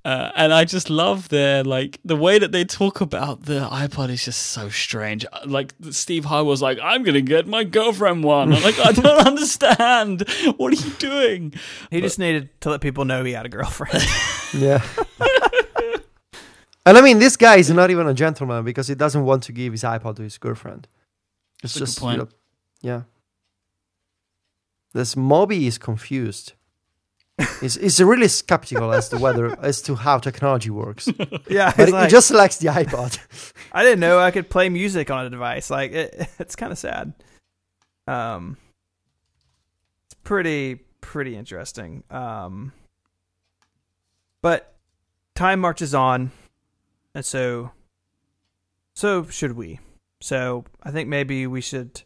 Uh, and I just love their like the way that they talk about the iPod is just so strange. Like Steve was like, "I'm gonna get my girlfriend one." I'm like, I don't (laughs) understand. What are you doing? He just needed to let people know he had a girlfriend. (laughs) Yeah. and I mean, this guy is not even a gentleman because he doesn't want to give his iPod to his girlfriend. It's That's a good just, point. you know, yeah. This Moby is confused. Is is really skeptical as to whether (laughs) as to how technology works. Yeah, But it, like, it just selects the iPod. (laughs) I didn't know I could play music on a device. Like it, (laughs) it's kind of sad. Um, it's pretty pretty interesting. Um, but time marches on, and so so should we. So I think maybe we should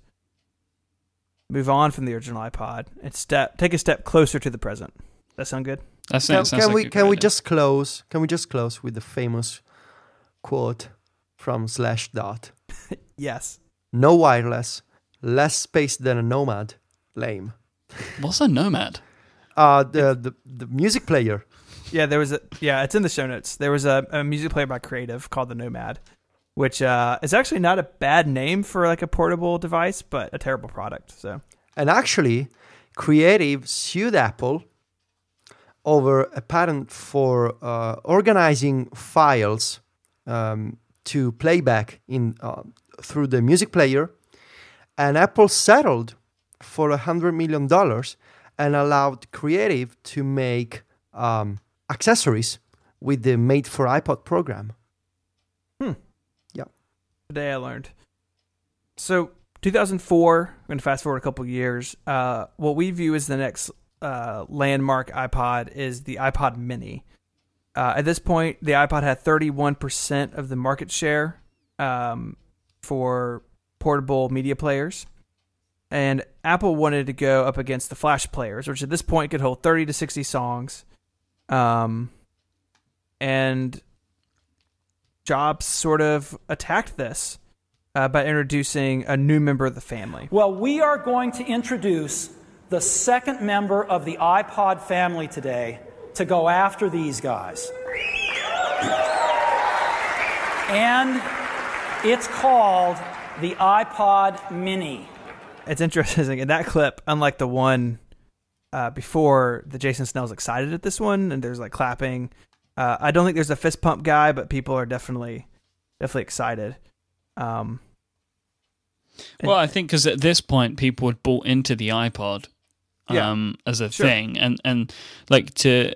move on from the original iPod and step take a step closer to the present. That sound good? That Can, sounds, sounds can like we a can great we idea. just close? Can we just close with the famous quote from Slashdot? (laughs) Yes. No wireless, less space than a nomad. Lame. What's a nomad? Uh, the the the music player. Yeah, there was a yeah, it's in the show notes. There was a, a music player by Creative called the Nomad, which uh, is actually not a bad name for like a portable device, but a terrible product. So And actually, Creative sued Apple over a patent for uh, organizing files um, to playback in uh, through the music player, and Apple settled for a hundred million dollars and allowed Creative to make um, accessories with the Made for iPod program. Hmm. Yeah. Today I learned. So 2004, I'm going to fast forward a couple years. Uh, what we view as the next uh, landmark iPod is the iPod Mini. Uh, at this point, the iPod had 31% of the market share um, for portable media players. And Apple wanted to go up against the Flash players, which at this point could hold 30 to 60 songs. Um, and Jobs sort of attacked this uh, by introducing a new member of the family. Well, we are going to introduce the second member of the iPod family today to go after these guys. And it's called the iPod Mini. It's interesting in that clip, unlike the one uh, before, the Jason Snell's excited at this one, and there's like clapping. Uh, I don't think there's a fist pump guy, but people are definitely definitely excited. Um, And- Well, I think because at this point people had bought into the iPod Yeah. um, as a Sure. thing, and and like to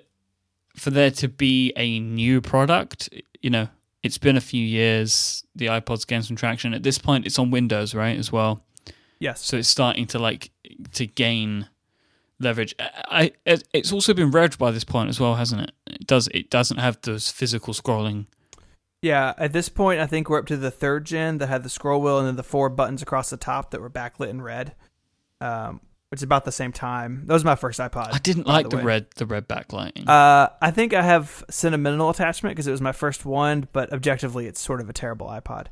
for there to be a new product, you know, it's been a few years. The iPod's gained some traction. At this point, it's on Windows, right, as well. yes, So it's starting to like to gain leverage. I, I it's also been revved by this point as well, hasn't it? It does. It doesn't have those physical scrolling. yeah. At this point, I think we're up to the third gen that had the scroll wheel and then the four buttons across the top that were backlit in red, um, which is about the same time. That was my first iPod. I didn't like the, way. red the red backlighting. Uh, I think I have sentimental attachment because it was my first one, but objectively, it's sort of a terrible iPod.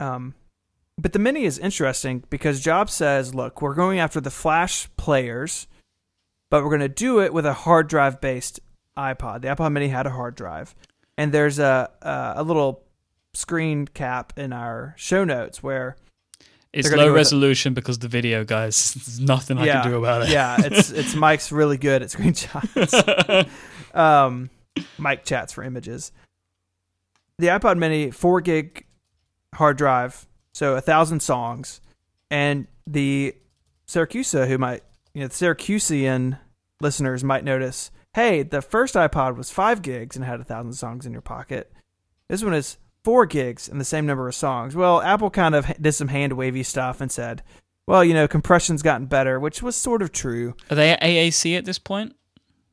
Um, but the Mini is interesting because Jobs says, "Look, we're going after the Flash players, but we're going to do it with a hard drive based iPod. The iPod Mini had a hard drive, and there's a a, a little screen cap in our show notes where it's low with it. resolution because the video, guys. (laughs) There's nothing I can do about it. yeah, it's (laughs) it's Myke's really good at screenshots. (laughs) um, Myke chats for images. The iPod Mini, four gig hard drive, so a thousand songs, and the Siracusa, who might you know the Siracusian listeners might notice, hey, the first iPod was five gigs and had a thousand songs in your pocket. This one is four gigs and the same number of songs. Well, Apple kind of did some hand wavy stuff and said, well, you know, compression's gotten better, which was sort of true. Are they at AAC at this point?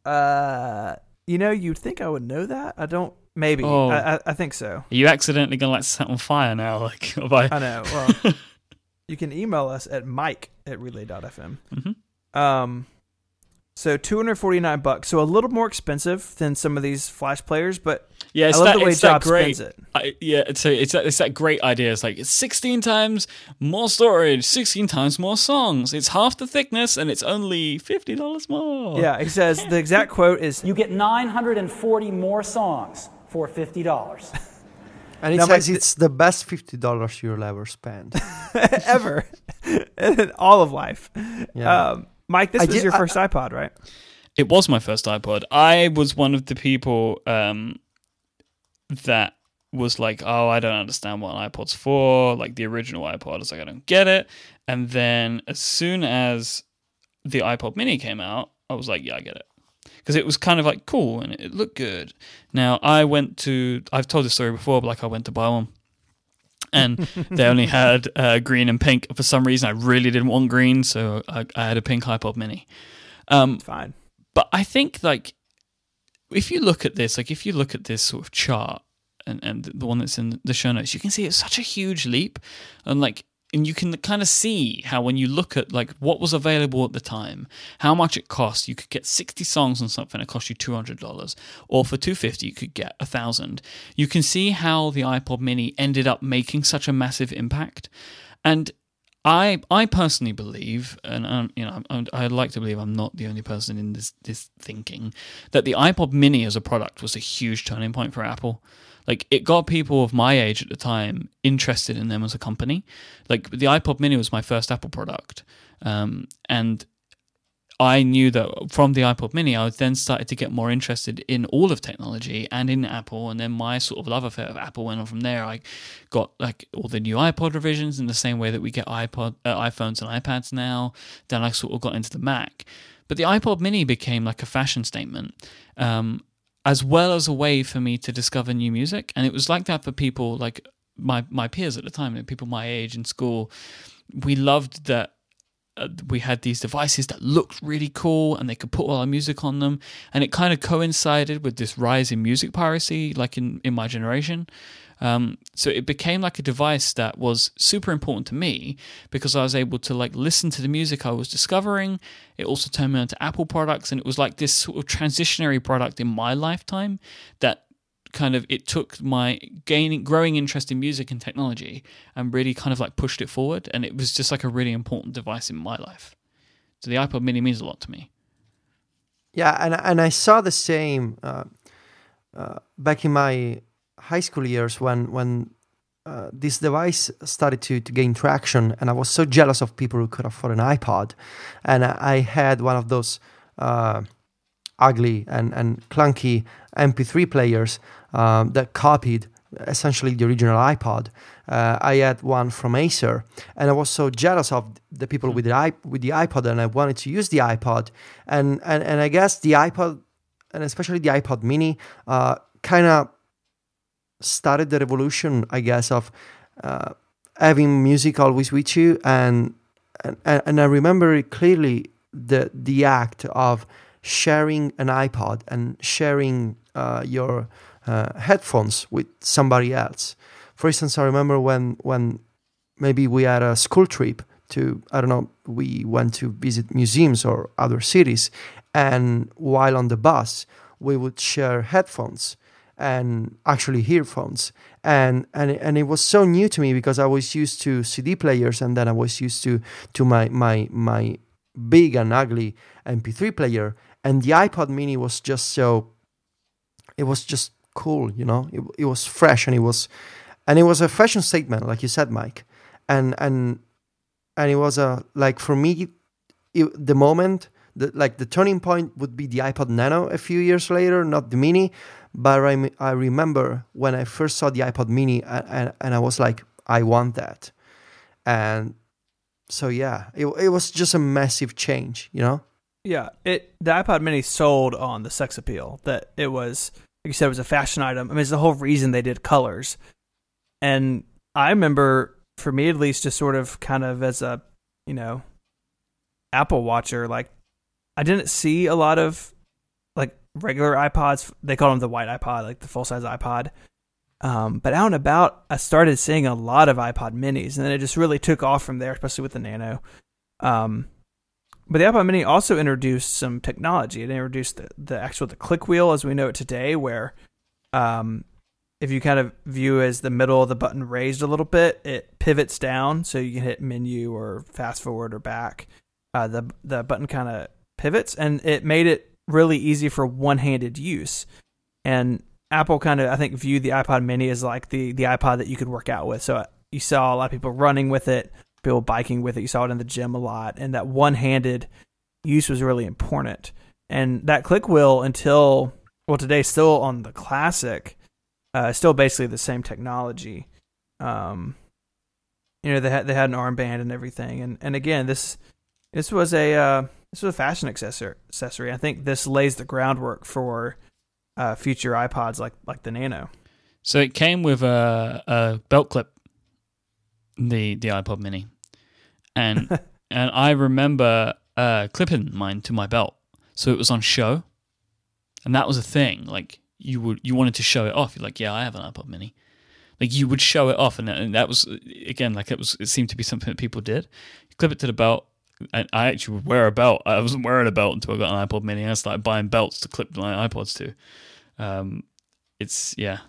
Uh, you know, you'd think I would know that. I don't. Maybe. Oh. I, I, I think so. Are you accidentally gonna like set on fire now? Like, (laughs) have I? I know. (laughs) Well, you can email us at myke at relay.fm. Mhm. Um, so 249 bucks. So a little more expensive than some of these flash players, but Yeah, it's I love that, the way it's that Jobs great. spends it. I, yeah, so it's that, it's that great idea. It's like it's 16 times more storage, 16 times more songs. It's half the thickness, and it's only fifty dollars more. Yeah, it says the exact quote is You get 940 more songs for $50. (laughs) And it Now, says Myke, it's the best fifty dollars you'll ever spend. (laughs) ever (laughs) in all of life. Yeah. Um, Myke, this I was did- your I- first iPod, right? It was my first iPod. I was one of the people um, that was like, "Oh, I don't understand what an iPod's for." Like the original iPod, is like, "I don't get it." And then as soon as the iPod Mini came out, I was like, "Yeah, I get it." because it was kind of like cool and it looked good. Now I went to I've told this story before, but like I went to buy one. and they only (laughs) had uh, green and pink. For some reason, I really didn't want green, so I, I had a pink iPod Mini. Um, Fine. but I think like if you look at this, like if you look at this sort of chart and, and the one that's in the show notes, you can see it's such a huge leap. And like and you can kind of see how when you look at like what was available at the time, how much it cost, you could get 60 songs on something that cost you $200 or for 250 you could get a 1000. You can see how the iPod mini ended up making such a massive impact. And I I personally believe, and um, you know, I, I'd like to believe I'm not the only person in this this thinking that the iPod Mini as a product was a huge turning point for Apple. Like it got people of my age at the time interested in them as a company. Like the iPod Mini was my first Apple product, um, and I knew that from the iPod Mini, I then started to get more interested in all of technology and in Apple, and then my sort of love affair of Apple went on from there. I got like all the new iPod revisions in the same way that we get iPod, uh, iPhones and iPads now. Then I sort of got into the Mac, but the iPod Mini became like a fashion statement. Um, as well as a way for me to discover new music, and it was like that for people like my my peers at the time, people my age in school. We loved that uh, we had these devices that looked really cool and they could put all our music on them. And it kind of coincided with this rise in music piracy like in, in my generation. Um, so it became like a device that was super important to me because i was able to like listen to the music i was discovering. It also turned me onto apple products. And it was like this sort of transitionary product in my lifetime that kind of it took my gaining growing interest in music and technology and really kind of like pushed it forward. And it was just like a really important device in my life. So the ipod mini means a lot to me. Yeah, and and I saw the same uh, uh, back in my high school years when when uh, this device started to, to gain traction, and I was so jealous of people who could afford an iPod, and I, I had one of those uh, ugly and and clunky MP3 players um, that copied essentially the original iPod. Uh, I had one from Acer, and I was so jealous of the people with the iP- with the iPod, and I wanted to use the iPod, and and and I guess the iPod, and especially the iPod Mini, uh, kind of started the revolution, I guess, of uh, having music always with you, and and and I remember clearly the the act of sharing an iPod and sharing uh, your uh, headphones with somebody else. For instance, I remember when when maybe we had a school trip to I don't know we went to visit museums or other cities, and while on the bus we would share headphones and actually earphones and and and it was so new to me because I was used to CD players and then I was used to to my my my big and ugly MP3 player and the iPod mini was just so it was just cool you know? It, it was fresh and it was and it was a fashion statement like you said Myke. And and and it was a like for me it, the moment the, like the turning point would be the ipod nano a few years later not the mini. But i, I remember when i first saw the ipod mini and, and, and i was like i want that. And so yeah it, it was just a massive change you know? Yeah, it the iPod Mini sold on the sex appeal that it was you said it was a fashion item. I mean, it's the whole reason they did colors. And I remember, for me at least, just sort of kind of as a you know Apple watcher, like I didn't see a lot of like regular iPods. They call them the white iPod, like the full size iPod. Um, but out and about, I started seeing a lot of iPod Minis, and then it just really took off from there, especially with the Nano. Um, but the iPod Mini also introduced some technology. It introduced the, the actual the click wheel as we know it today, where um, if you kind of view as the middle of the button raised a little bit, it pivots down so you can hit menu or fast forward or back. Uh, the the button kind of pivots, and it made it really easy for one handed use. And Apple kind of I think viewed the iPod Mini as like the the iPod that you could work out with. So you saw a lot of people running with it biking with it. You saw it in the gym a lot, and that one-handed use was really important. And that click wheel, until well, today still on the classic, uh, still basically the same technology. Um, you know, they had they had an armband and everything, and and again, this this was a uh, This was a fashion accessor- accessory. I think this lays the groundwork for uh, future iPods like like the Nano. So it came with a, a belt clip, the the iPod Mini, and (laughs) and I remember uh, clipping mine to my belt, so it was on show, and that was a thing. Like you would you wanted to show it off. You're like, yeah, I have an iPod Mini. Like you would show it off, and, and that was again like it was. It seemed to be something that people did. You clip it to the belt. And I actually would wear a belt. I wasn't wearing a belt until I got an iPod Mini. I started buying belts to clip my iPods to. Um, it's yeah,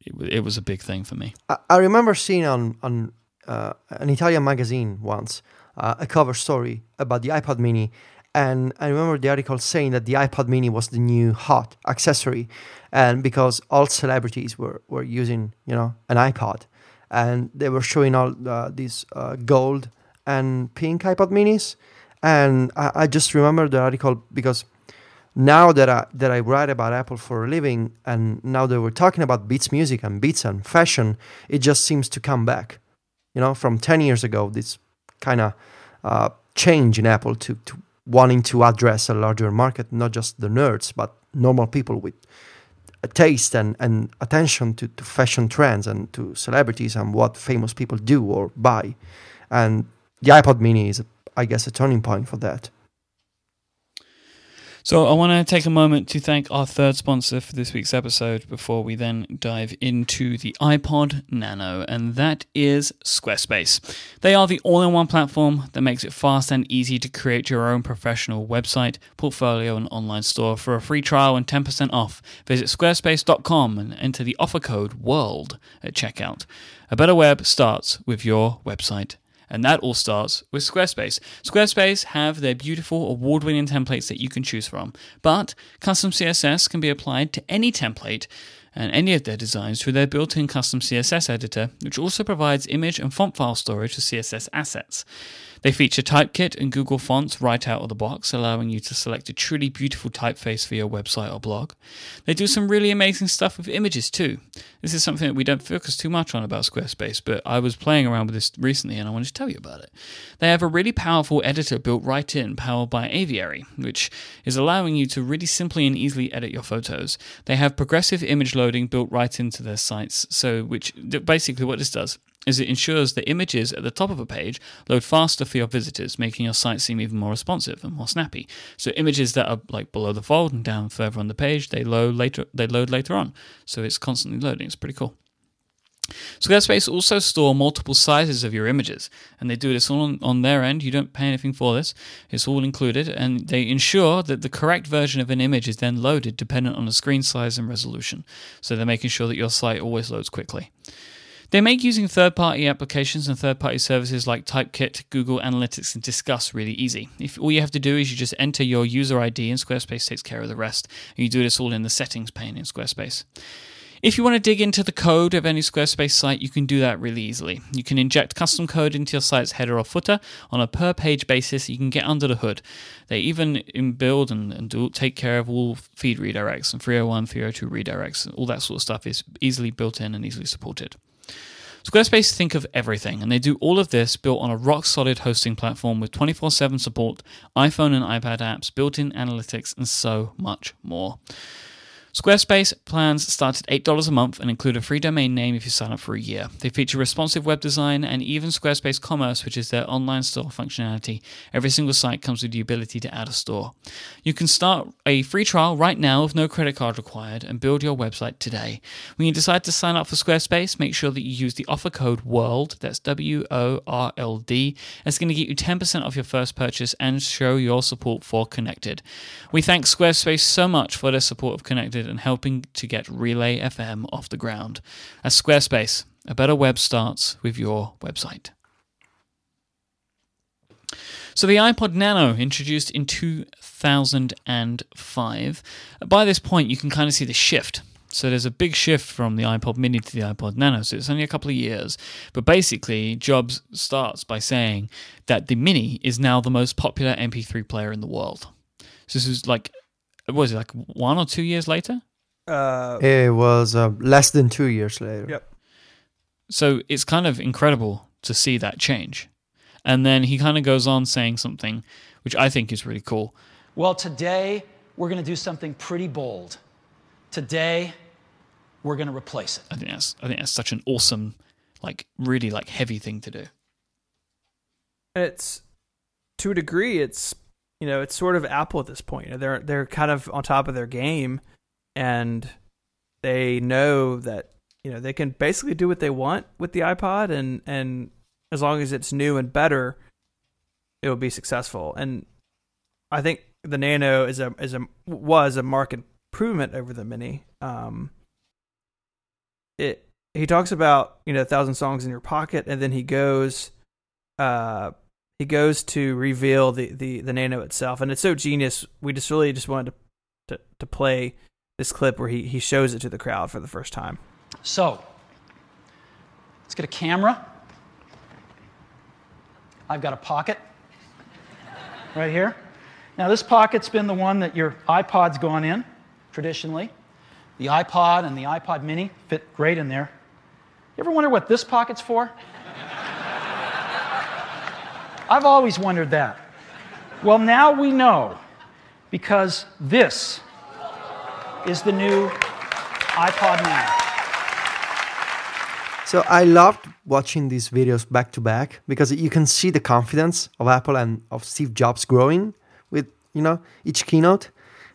it, it was a big thing for me. I, I remember seeing on on uh, an Italian magazine once uh, a cover story about the iPod Mini, and I remember the article saying that the iPod Mini was the new hot accessory, and because all celebrities were were using you know an iPod, and they were showing all uh, these uh, gold and pink iPod Minis, and I, I just remember the article because now that I that I write about Apple for a living, and now that we're talking about Beats music and Beats and fashion, it just seems to come back. You know, from ten years ago, this kind of uh, change in Apple to, to wanting to address a larger market, not just the nerds, but normal people with a taste and, and attention to, to fashion trends and to celebrities and what famous people do or buy. And the iPod Mini is, I guess, a turning point for that. So I want to take a moment to thank our third sponsor for this week's episode before we then dive into the iPod Nano, and that is Squarespace. They are the all-in-one platform that makes it fast and easy to create your own professional website, portfolio, and online store. For a free trial and 10% off, visit squarespace.com and enter the offer code WORLD at checkout. A better web starts with your website. And that all starts with Squarespace. Squarespace have their beautiful award winning templates that you can choose from, but custom CSS can be applied to any template and any of their designs through their built in custom CSS editor, which also provides image and font file storage for CSS assets. They feature Typekit and Google Fonts right out of the box, allowing you to select a truly beautiful typeface for your website or blog. They do some really amazing stuff with images too. This is something that we don't focus too much on about Squarespace, but I was playing around with this recently and I wanted to tell you about it. They have a really powerful editor built right in, powered by Aviary, which is allowing you to really simply and easily edit your photos. They have progressive image loading built right into their sites, so which basically what this does is it ensures the images at the top of a page load faster for your visitors, making your site seem even more responsive and more snappy. So images that are like below the fold and down further on the page, they load later they load later on. So it's constantly loading. It's pretty cool. Squarespace also store multiple sizes of your images, and they do this all on, on, their end. You don't pay anything for this; it's all included, and they ensure that the correct version of an image is then loaded dependent on the screen size and resolution. So they're making sure that your site always loads quickly. They make using third party applications and third party services like Typekit, Google Analytics, and Disqus really easy. If all you have to do is you just enter your user ID and Squarespace takes care of the rest. And you do this all in the settings pane in Squarespace. If you want to dig into the code of any Squarespace site, you can do that really easily. You can inject custom code into your site's header or footer on a per page basis. You can get under the hood. They even build and, and do, take care of all feed redirects and 301, 302 redirects. All that sort of stuff is easily built in and easily supported. Squarespace think of everything, and they do all of this built on a rock solid hosting platform with 24 7 support, iPhone and iPad apps, built in analytics, and so much more. Squarespace plans start at $8 a month and include a free domain name if you sign up for a year. They feature responsive web design and even Squarespace Commerce, which is their online store functionality. Every single site comes with the ability to add a store. You can start a free trial right now with no credit card required and build your website today. When you decide to sign up for Squarespace, make sure that you use the offer code WORLD, that's W O R L D. It's going to get you 10% off your first purchase and show your support for Connected. We thank Squarespace so much for their support of Connected and helping to get Relay FM off the ground. As Squarespace, a better web starts with your website. So, the iPod Nano, introduced in 2005. By this point, you can kind of see the shift. So, there's a big shift from the iPod Mini to the iPod Nano. So, it's only a couple of years. But basically, Jobs starts by saying that the Mini is now the most popular MP3 player in the world. So, this is like was it like one or two years later? Uh, It was uh, less than two years later. Yep. So it's kind of incredible to see that change. And then he kind of goes on saying something which I think is really cool. Well, today we're going to do something pretty bold. Today we're going to replace it. I think that's I think that's such an awesome, like really like heavy thing to do. It's to a degree, it's you know, it's sort of Apple at this point. You know, they're they're kind of on top of their game, and they know that you know they can basically do what they want with the iPod, and and as long as it's new and better, it will be successful. And I think the Nano is a is a was a marked improvement over the Mini. Um, it he talks about you know a thousand songs in your pocket, and then he goes, uh, he goes to reveal the the the Nano itself, and it's so genius. We just really just wanted to to, to play this clip where he he shows it to the crowd for the first time. So, let's get a camera. I've got a pocket right here. Now, this pocket's been the one that your iPod's gone in traditionally. The iPod and the iPod mini fit great in there. You ever wonder what this pocket's for? I've always wondered that. Well, now we know because this is the new iPod Nano. So I loved watching these videos back to back because you can see the confidence of Apple and of Steve Jobs growing with you know each keynote.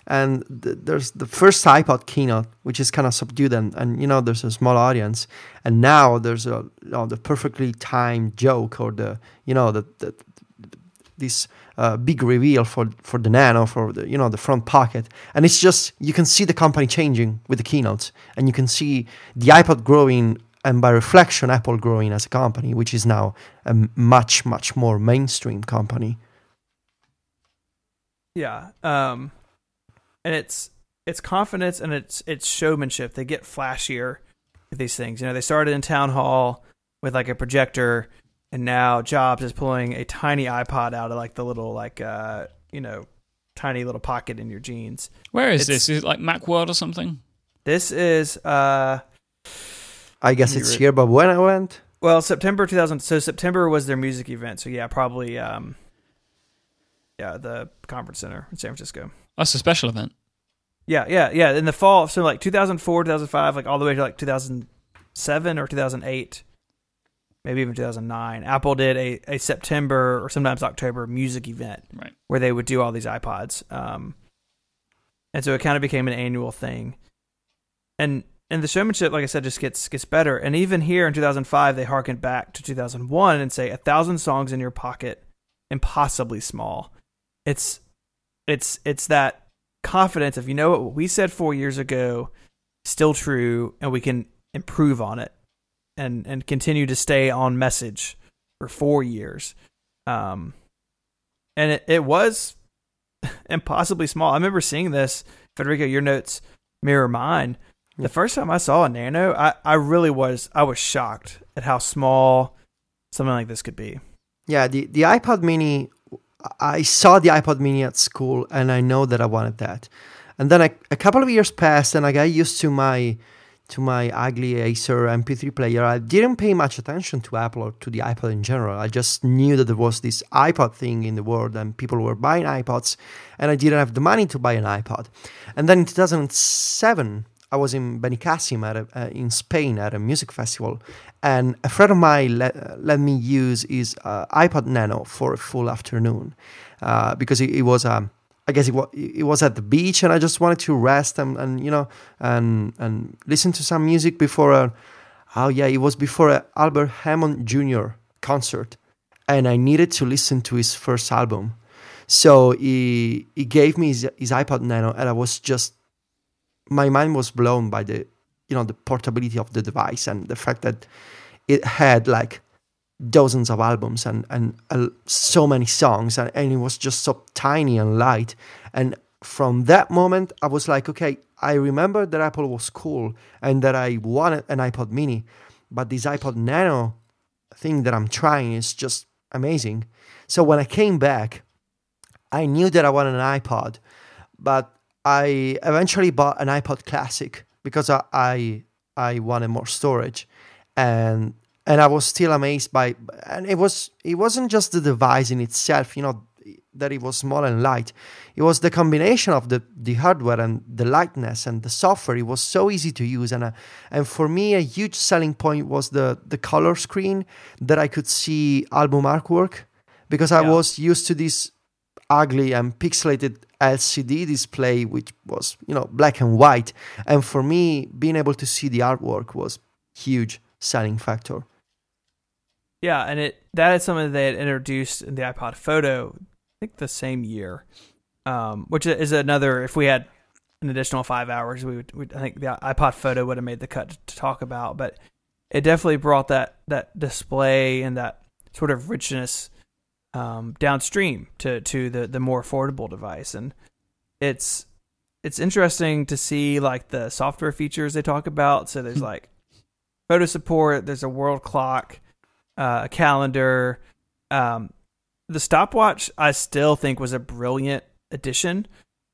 And th- there's the first iPod keynote, which is kind of subdued, and, and you know there's a small audience. And now there's a you know, the perfectly timed joke or the you know the, the this uh, big reveal for for the Nano for the you know the front pocket, and it's just you can see the company changing with the keynotes, and you can see the iPod growing and by reflection, Apple growing as a company, which is now a much, much more mainstream company. Yeah, um, and it's it's confidence and it's it's showmanship. They get flashier with these things. You know, they started in town hall with like a projector, and now Jobs is pulling a tiny iPod out of like the little like uh you know tiny little pocket in your jeans. Where is It's- this? Is it like Macworld or something? This is uh I guess it's right. here, but when I went, well September 2000. So September was their music event. So yeah, probably um yeah the conference center in San Francisco. That's a special event. Yeah, yeah, yeah. In the fall, so like 2004, 2005, like all the way to like 2007 or 2008, maybe even 2009. Apple did a, a September or sometimes October music event Right. where they would do all these iPods. Um, and so it kind of became an annual thing. And and the showmanship, like I said, just gets gets better. And even here in 2005, they harkened back to 2001 and say a thousand songs in your pocket, impossibly small. It's it's it's that confidence of you know what we said four years ago, still true, and we can improve on it, and and continue to stay on message for four years. Um, and it, it was (laughs) impossibly small. I remember seeing this, Federico. Your notes mirror mine. The first time I saw a Nano, I, I really was I was shocked at how small something like this could be. yeah, the, the iPod mini, I saw the iPod mini at school and I know that I wanted that. And then a, a couple of years passed and I got used to my to my ugly Acer MP3 player. I didn't pay much attention to Apple or to the iPod in general. I just knew that there was this iPod thing in the world and people were buying iPods and I didn't have the money to buy an iPod. And then in 2007, I was in Benicassim at a, uh, in Spain at a music festival, and a friend of mine let, let me use his uh, iPod Nano for a full afternoon uh, because it, it was um, I guess it was it was at the beach, and I just wanted to rest and, and you know and and listen to some music before a oh yeah it was before a Albert Hammond Jr. concert, and I needed to listen to his first album, so he he gave me his, his iPod Nano, and I was just my mind was blown by the you know the portability of the device and the fact that it had like dozens of albums and and uh, so many songs and, and it was just so tiny and light. And from that moment i was like okay i remember that apple was cool and that i wanted an ipod mini but this ipod nano thing that i'm trying is just amazing. So when i came back i knew that i wanted an ipod but I eventually bought an iPod Classic because I I, I wanted more storage, and and I was still amazed by and it was it wasn't just the device in itself, you know, that it was small and light. It was the combination of the, the hardware and the lightness and the software. It was so easy to use, and uh, and for me, a huge selling point was the the color screen that I could see album artwork because I Yeah. was used to this ugly and pixelated LCD display, which was you know black and white, and for me, being able to see the artwork was huge selling factor. Yeah, and it that is something they had introduced in the iPod Photo, I think the same year, um, which is another. If we had an additional five hours, we would. We'd, I think the iPod Photo would have made the cut to talk about, but it definitely brought that that display and that sort of richness um, downstream to to the the more affordable device, and it's it's interesting to see like the software features they talk about. So there's like photo support. There's a world clock uh, a calendar. Um, the stopwatch, I still think was a brilliant addition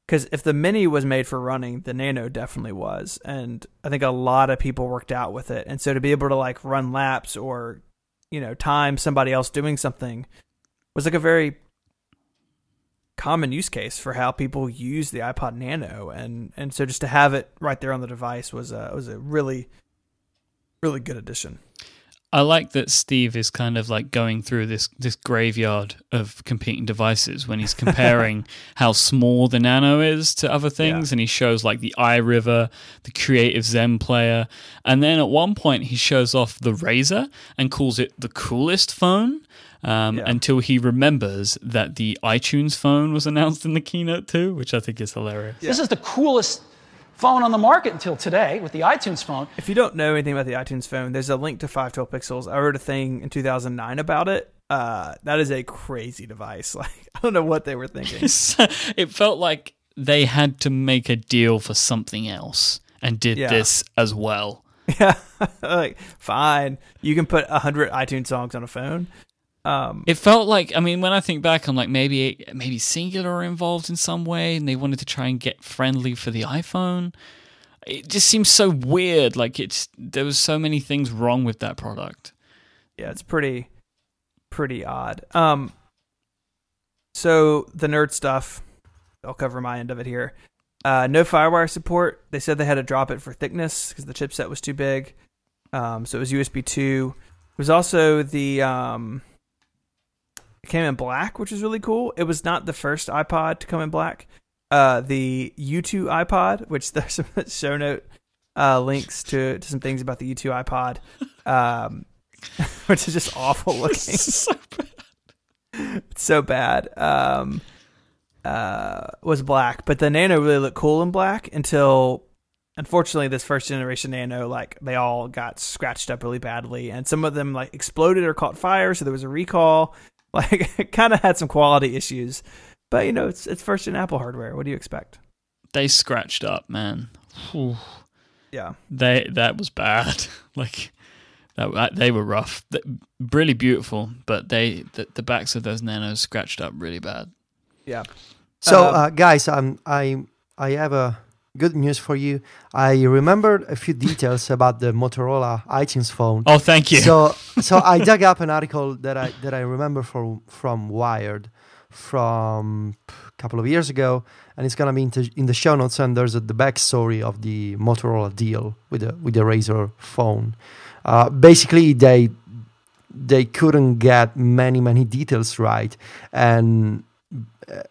because if the Mini was made for running, the Nano definitely was, and I think a lot of people worked out with it. And so to be able to like run laps or you know time somebody else doing something was like a very common use case for how people use the iPod Nano, and and so just to have it right there on the device was a was a really really good addition. I like that Steve is kind of like going through this this graveyard of competing devices when he's comparing (laughs) how small the Nano is to other things, and he shows like the iRiver, the Creative Zen player, and then at one point he shows off the RAZR and calls it the coolest phone. Um, Yeah. Until he remembers that the iTunes phone was announced in the keynote too, which I think is hilarious. This is the coolest phone on the market until today with the iTunes phone. If you don't know anything about the iTunes phone, there's a link to 512 pixels. I wrote a thing in 2009 about it. Uh, that is a crazy device. (laughs) Like I don't know what they were thinking. (laughs) it felt like they had to make a deal for something else and did Yeah. this as well. (laughs) yeah, like fine, you can put a hundred iTunes songs on a phone. Um, It felt like I mean when I think back I'm like maybe maybe Cingular are involved in some way and they wanted to try and get friendly for the iPhone. It just seems so weird like it's there was so many things wrong with that product. yeah, it's pretty, pretty odd. Um, so the nerd stuff, I'll cover my end of it here. Uh, no FireWire support. They said they had to drop it for thickness because the chipset was too big. Um, so it was USB two. It was also the um, it came in black, which is really cool. It was not the first iPod to come in black. Uh, the U2 iPod, which (laughs) there's some show note uh, links to, to some things about the U2 iPod, um, (laughs) which is just awful (laughs) looking. So It's so bad. Um, uh, was black, but the Nano really looked cool in black until, unfortunately, this first generation Nano, like they all got scratched up really badly, and some of them like exploded or caught fire, so there was a recall. (laughs) Like, it kind of had some quality issues, but you know, it's it's first gen Apple hardware. What do you expect? they scratched up, man. Whew. Yeah, They that was bad. (laughs) like that they were rough. Th- Really beautiful, but they the, the backs of those nanos scratched up really bad. yeah. So, Um, uh, guys, um, I I have a good news for you. I remembered a few details about the Motorola iTunes phone. Oh, thank you. So, so I dug up an article that I that I remember from from Wired from a couple of years ago, and it's gonna be in, the- in the show notes. And there's a, the backstory of the Motorola deal with the with the RAZR phone. Uh, basically, they they couldn't get many many details right, and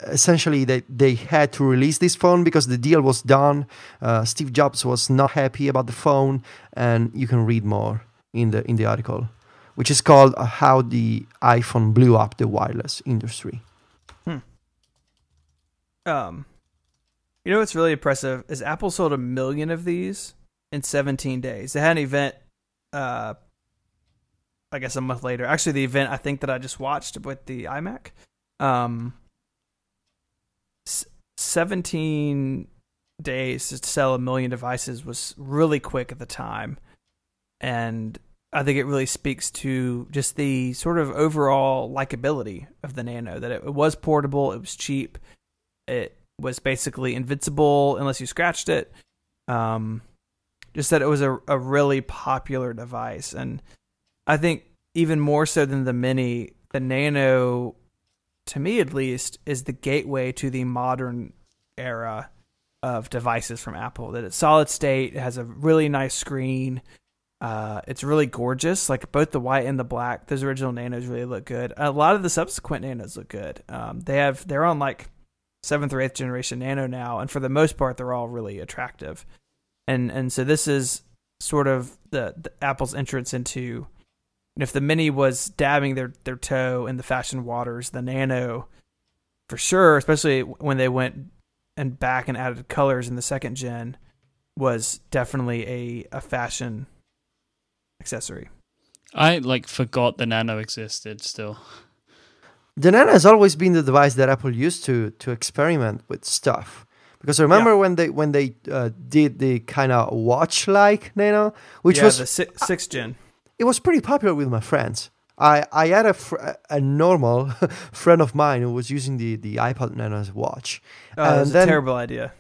essentially they, they had to release this phone because the deal was done uh, steve jobs was not happy about the phone and you can read more in the in the article which is called uh, how the iphone blew up the wireless industry Um, you know what's really impressive is Apple sold a million of these in 17 days. They had an event, uh, I guess a month later. Actually, the event I think that I just watched with the iMac, um, 17 days to sell a million devices was really quick at the time, and I think it really speaks to just the sort of overall likability of the Nano. That it, was portable, it was cheap, it was basically invincible unless you scratched it. Um, just that it was a, a really popular device, and I think even more so than the Mini, the Nano, to me at least, is the gateway to the modern era of devices from Apple. That it's solid state, it has a really nice screen. Uh, it's really gorgeous. Like both the white and the black, those original Nanos really look good. A lot of the subsequent Nanos look good. Um, they have they're on like seventh or eighth generation Nano now, and for the most part, they're all really attractive. And and so this is sort of the, the Apple's entrance into. If the Mini was dabbing their their toe in the fashion waters, the Nano, for sure, especially when they went and back and added colors in the second gen, was definitely a a fashion accessory. I like forgot the Nano existed still. The Nano has always been the device that Apple used to to experiment with stuff. Because I remember Yeah. when they when they uh, did the kind of watch like Nano, which yeah, was the si- sixth gen. it was pretty popular with my friends. I, I had a, fr- a normal (laughs) friend of mine who was using the, the iPod Nano as a watch. Oh, that And was then- a terrible idea.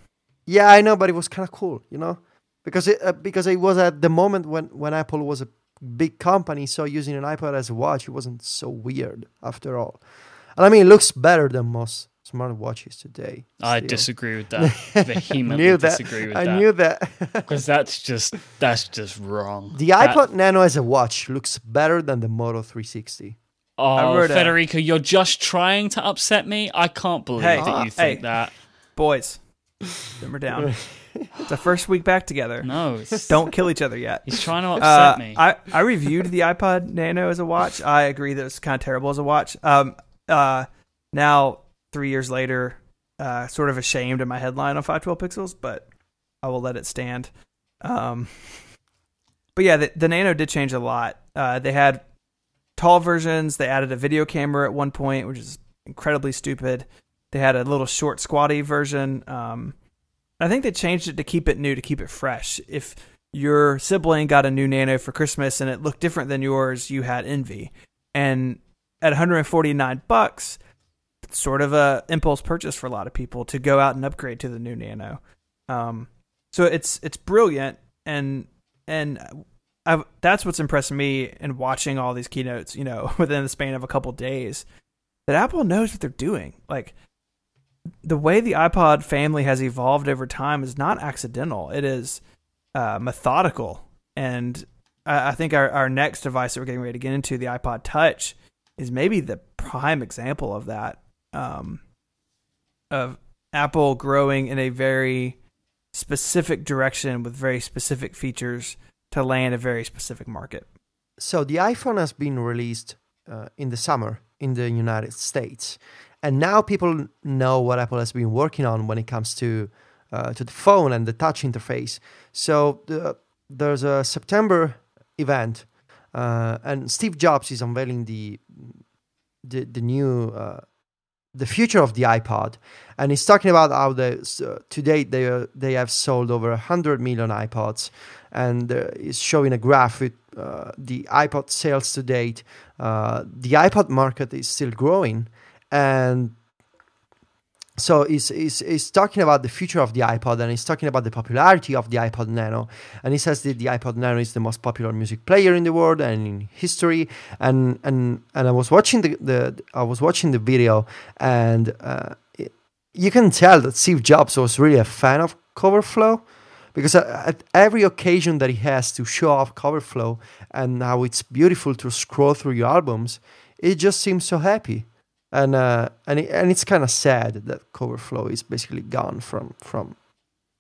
Yeah, I know, but it was kind of cool, you know, because it uh, because it was at the moment when when Apple was a big company, so using an iPod as a watch it wasn't so weird after all. And I mean, it looks better than most smart watches today. I still. disagree with that. Vehemently (laughs) knew that. disagree with I that. knew that. (laughs) because that's just that's just wrong. the That- iPod Nano as a watch looks better than the Moto 360. Oh, wrote a- Federico, you're just trying to upset me. I can't believe Hey, that you think hey. that. Boys, simmer down. (laughs) it's the first week back together. No, it's, Don't kill each other yet. He's trying to Uh, upset me. I, I reviewed the iPod Nano as a watch. I agree that it's kind of terrible as a watch. Um, uh, now three years later, uh, sort of ashamed of my headline on 512 pixels, but I will let it stand. Um, but yeah, the, the Nano did change a lot. Uh, they had tall versions. They added a video camera at one point, which is incredibly stupid. They had a little short, squatty version. Um, I think they changed it to keep it new, to keep it fresh. If your sibling got a new Nano for Christmas and it looked different than yours, you had envy. And at 149 bucks, sort of a impulse purchase for a lot of people to go out and upgrade to the new Nano. Um, so it's it's brilliant, and and I've, that's what's impressed me in watching all these keynotes. You know, (laughs) within the span of a couple days, that Apple knows what they're doing. Like the way the iPod family has evolved over time is not accidental. It is uh, methodical, and I, I think our, our next device that we're getting ready to get into, the iPod Touch, is maybe the prime example of that. Um, of Apple growing in a very specific direction with very specific features to land a very specific market. So the iPhone has been released uh, in the summer in the United States, and now people know what Apple has been working on when it comes to uh, to the phone and the touch interface. So the, there's a September event, uh, and Steve Jobs is unveiling the the, the new uh, the future of the iPod, and he's talking about how they uh, to date they uh, they have sold over hundred million iPods, and uh, he's showing a graph with uh, the iPod sales to date. Uh, the iPod market is still growing, and so he's, he's, he's talking about the future of the iPod and he's talking about the popularity of the iPod Nano. And he says that the iPod Nano is the most popular music player in the world and in history. And and, and I was watching the, the I was watching the video and uh, it, you can tell that Steve Jobs was really a fan of CoverFlow because at, at every occasion that he has to show off CoverFlow and how it's beautiful to scroll through your albums, it just seems so happy and uh, and it, and it's kind of sad that CoverFlow is basically gone from from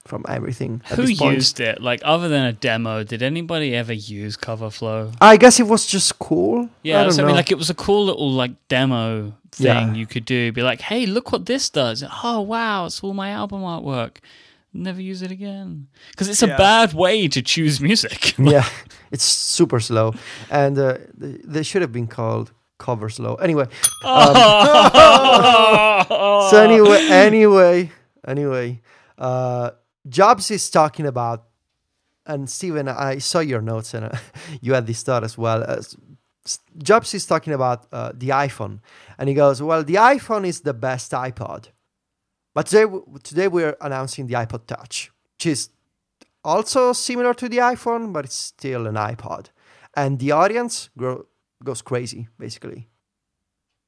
from everything. at Who this point. used it? Like, other than a demo, did anybody ever use CoverFlow? I guess it was just cool. Yeah, I don't so I mean, like, it was a cool little like demo thing Yeah. you could do. Be like, hey, look what this does. Oh wow, it's all my album artwork. Never use it again because it's a bad way to choose music. (laughs) yeah, (laughs) it's super slow, and uh, they should have been called cover slow. Anyway, Um, Oh. (laughs) so anyway, anyway, anyway, uh, Jobs is talking about, and Stephen, I saw your notes and uh, (laughs) you had this thought as well. Uh, Jobs is talking about uh, the iPhone, and he goes, "Well, the iPhone is the best iPod, but today, today we're announcing the iPod Touch, which is also similar to the iPhone, but it's still an iPod." and the audience grow, goes crazy basically.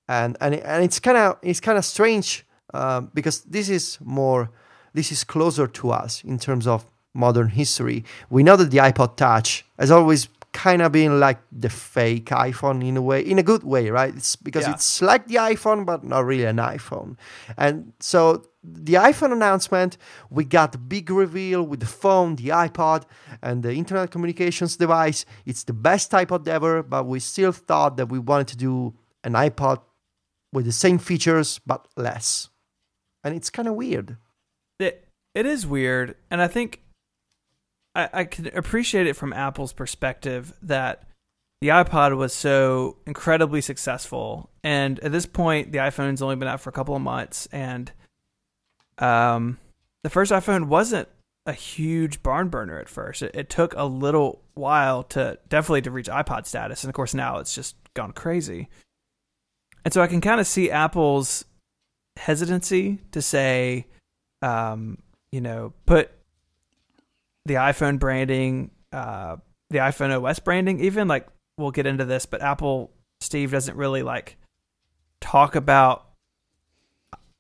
And and and it's kind of it's kind of strange um, because this is more this is closer to us in terms of modern history. We know that the iPod Touch has always kind of being like the fake iPhone in a way, in a good way, right? It's because Yeah. it's like the iPhone, but not really an iPhone. And so the iPhone announcement, we got the big reveal with the phone, the iPod, and the internet communications device. It's the best iPod ever, but we still thought that we wanted to do an iPod with the same features but less. And it's kind of weird. It it is weird, and I think I, I can appreciate it from Apple's perspective that the iPod was so incredibly successful, and at this point, the iPhone's only been out for a couple of months, and um, the first iPhone wasn't a huge barn burner at first. It, it took a little while to definitely to reach iPod status, and of course now it's just gone crazy. And so I can kind of see Apple's hesitancy to say, um, you know, put the iPhone branding, uh, the iPhone OS branding, even like we'll get into this, but Apple Steve doesn't really like talk about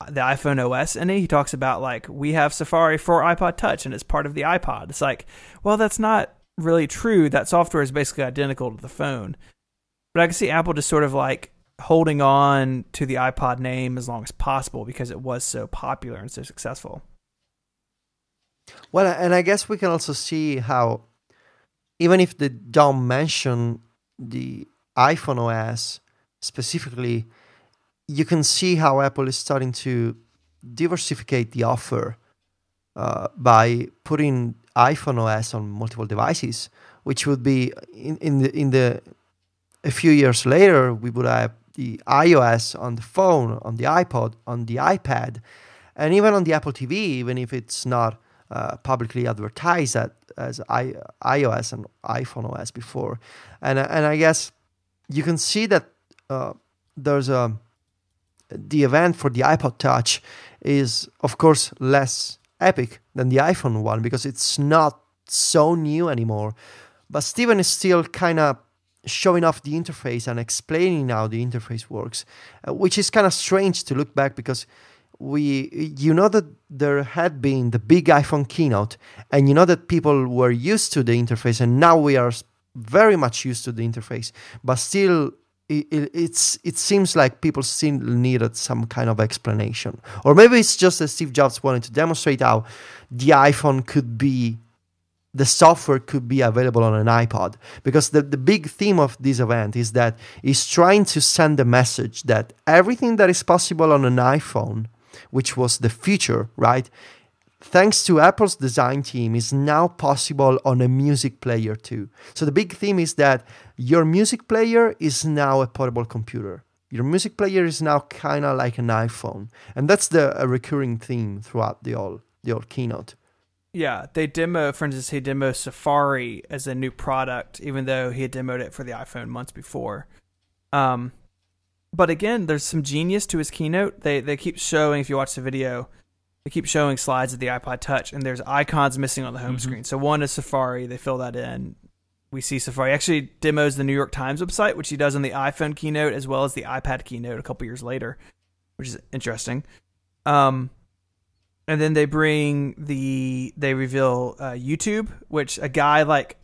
the iPhone OS any. He talks about like we have Safari for iPod Touch and it's part of the iPod. It's like, well, that's not really true. That software is basically identical to the phone. But I can see Apple just sort of like holding on to the iPod name as long as possible because it was so popular and so successful. Well, and I guess we can also see how, even if they don't mention the iPhone OS specifically, you can see how Apple is starting to diversificate the offer uh, by putting iPhone OS on multiple devices, which would be in, in the in the a few years later we would have the iOS on the phone, on the iPod, on the iPad, and even on the Apple TV, even if it's not uh, publicly advertised as I, iOS and iPhone OS before, and and I guess you can see that uh, there's a the event for the iPod Touch is of course less epic than the iPhone one because it's not so new anymore, but Steven is still kind of showing off the interface and explaining how the interface works, uh, which is kind of strange to look back because we you know that there had been the big iPhone keynote and you know that people were used to the interface and now we are very much used to the interface but still it, it, it's it seems like people still needed some kind of explanation. Or maybe it's just that Steve Jobs wanted to demonstrate how the iPhone could be the software could be available on an iPod. Because the, the big theme of this event is that it's trying to send a message that everything that is possible on an iPhone, which was the future, right? Thanks to Apple's design team, is now possible on a music player too. So the big theme is that your music player is now a portable computer. Your music player is now kind of like an iPhone, and that's the a recurring theme throughout the whole the whole keynote. Yeah, they demo, for instance, he demoed Safari as a new product, even though he had demoed it for the iPhone months before. Um, but again, there's some genius to his keynote. They they keep showing, if you watch the video, they keep showing slides of the iPod Touch, and there's icons missing on the home Mhm. screen. So one is Safari. They fill that in. We see Safari He actually demos the New York Times website, which he does on the iPhone keynote as well as the iPad keynote a couple years later, which is interesting. Um, and then they bring the they reveal uh, YouTube, which a guy like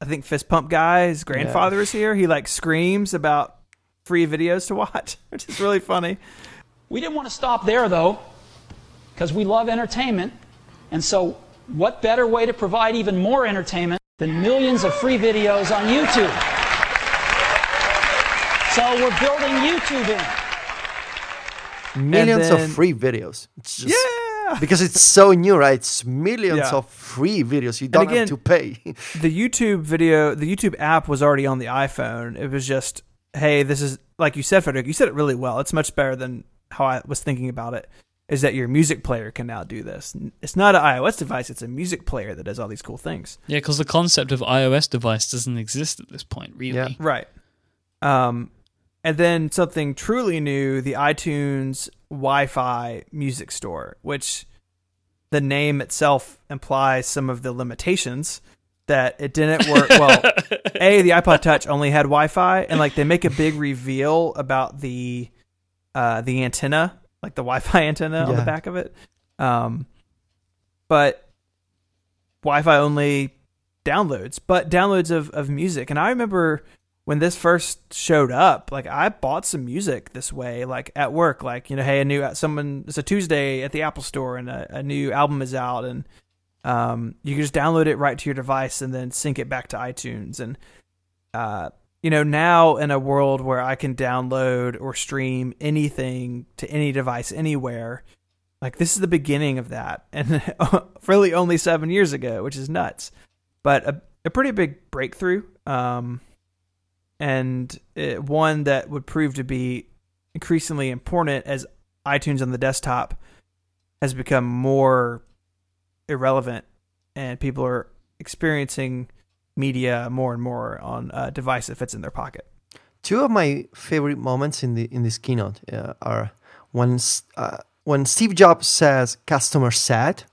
I think Fist Pump guy's grandfather is here. He like screams about free videos to watch, (laughs) which is really funny. We didn't want to stop there, though, because we love entertainment. And so, what better way to provide even more entertainment than millions of free videos on YouTube? So, we're building YouTube in. Millions then- of free videos. It's just, Yeah. (laughs) because it's so new, right? It's millions Yeah. of free videos. You don't again- have to pay. the YouTube video, the YouTube app was already on the iPhone. It was just, hey, this is like you said, Federico. You said it really well. It's much better than how I was thinking about it. Is that your music player can now do this? It's not an iOS device; it's a music player that does all these cool things. Yeah, because the concept of iOS device doesn't exist at this point, really. Yeah. Right. Um, and then something truly new: the iTunes Wi-Fi music store, which the name itself implies some of the limitations that it didn't work. Well, (laughs) a the iPod Touch only had Wi-Fi, and like they make a big reveal about the uh, the antenna, like the Wi-Fi (laughs) antenna on the back of it. Um, but Wi-Fi only downloads, but downloads of of music. And I remember when this first showed up, like I bought some music this way, like at work, like you know, hey, a new someone it's a Tuesday at the Apple Store and a, a new album is out, and um, you can just download it right to your device and then sync it back to iTunes. And uh, you know, now in a world where I can download or stream anything to any device anywhere, like this is the beginning of that, (laughs) and really only seven years ago, which is nuts, but a, a pretty big breakthrough. Um, and it, one that would prove to be increasingly important as iTunes on the desktop has become more irrelevant and people are experiencing media more and more on a device that fits in their pocket. Two of my favorite moments in the in this keynote uh, are when uh, when Steve Jobs says "customer sat,"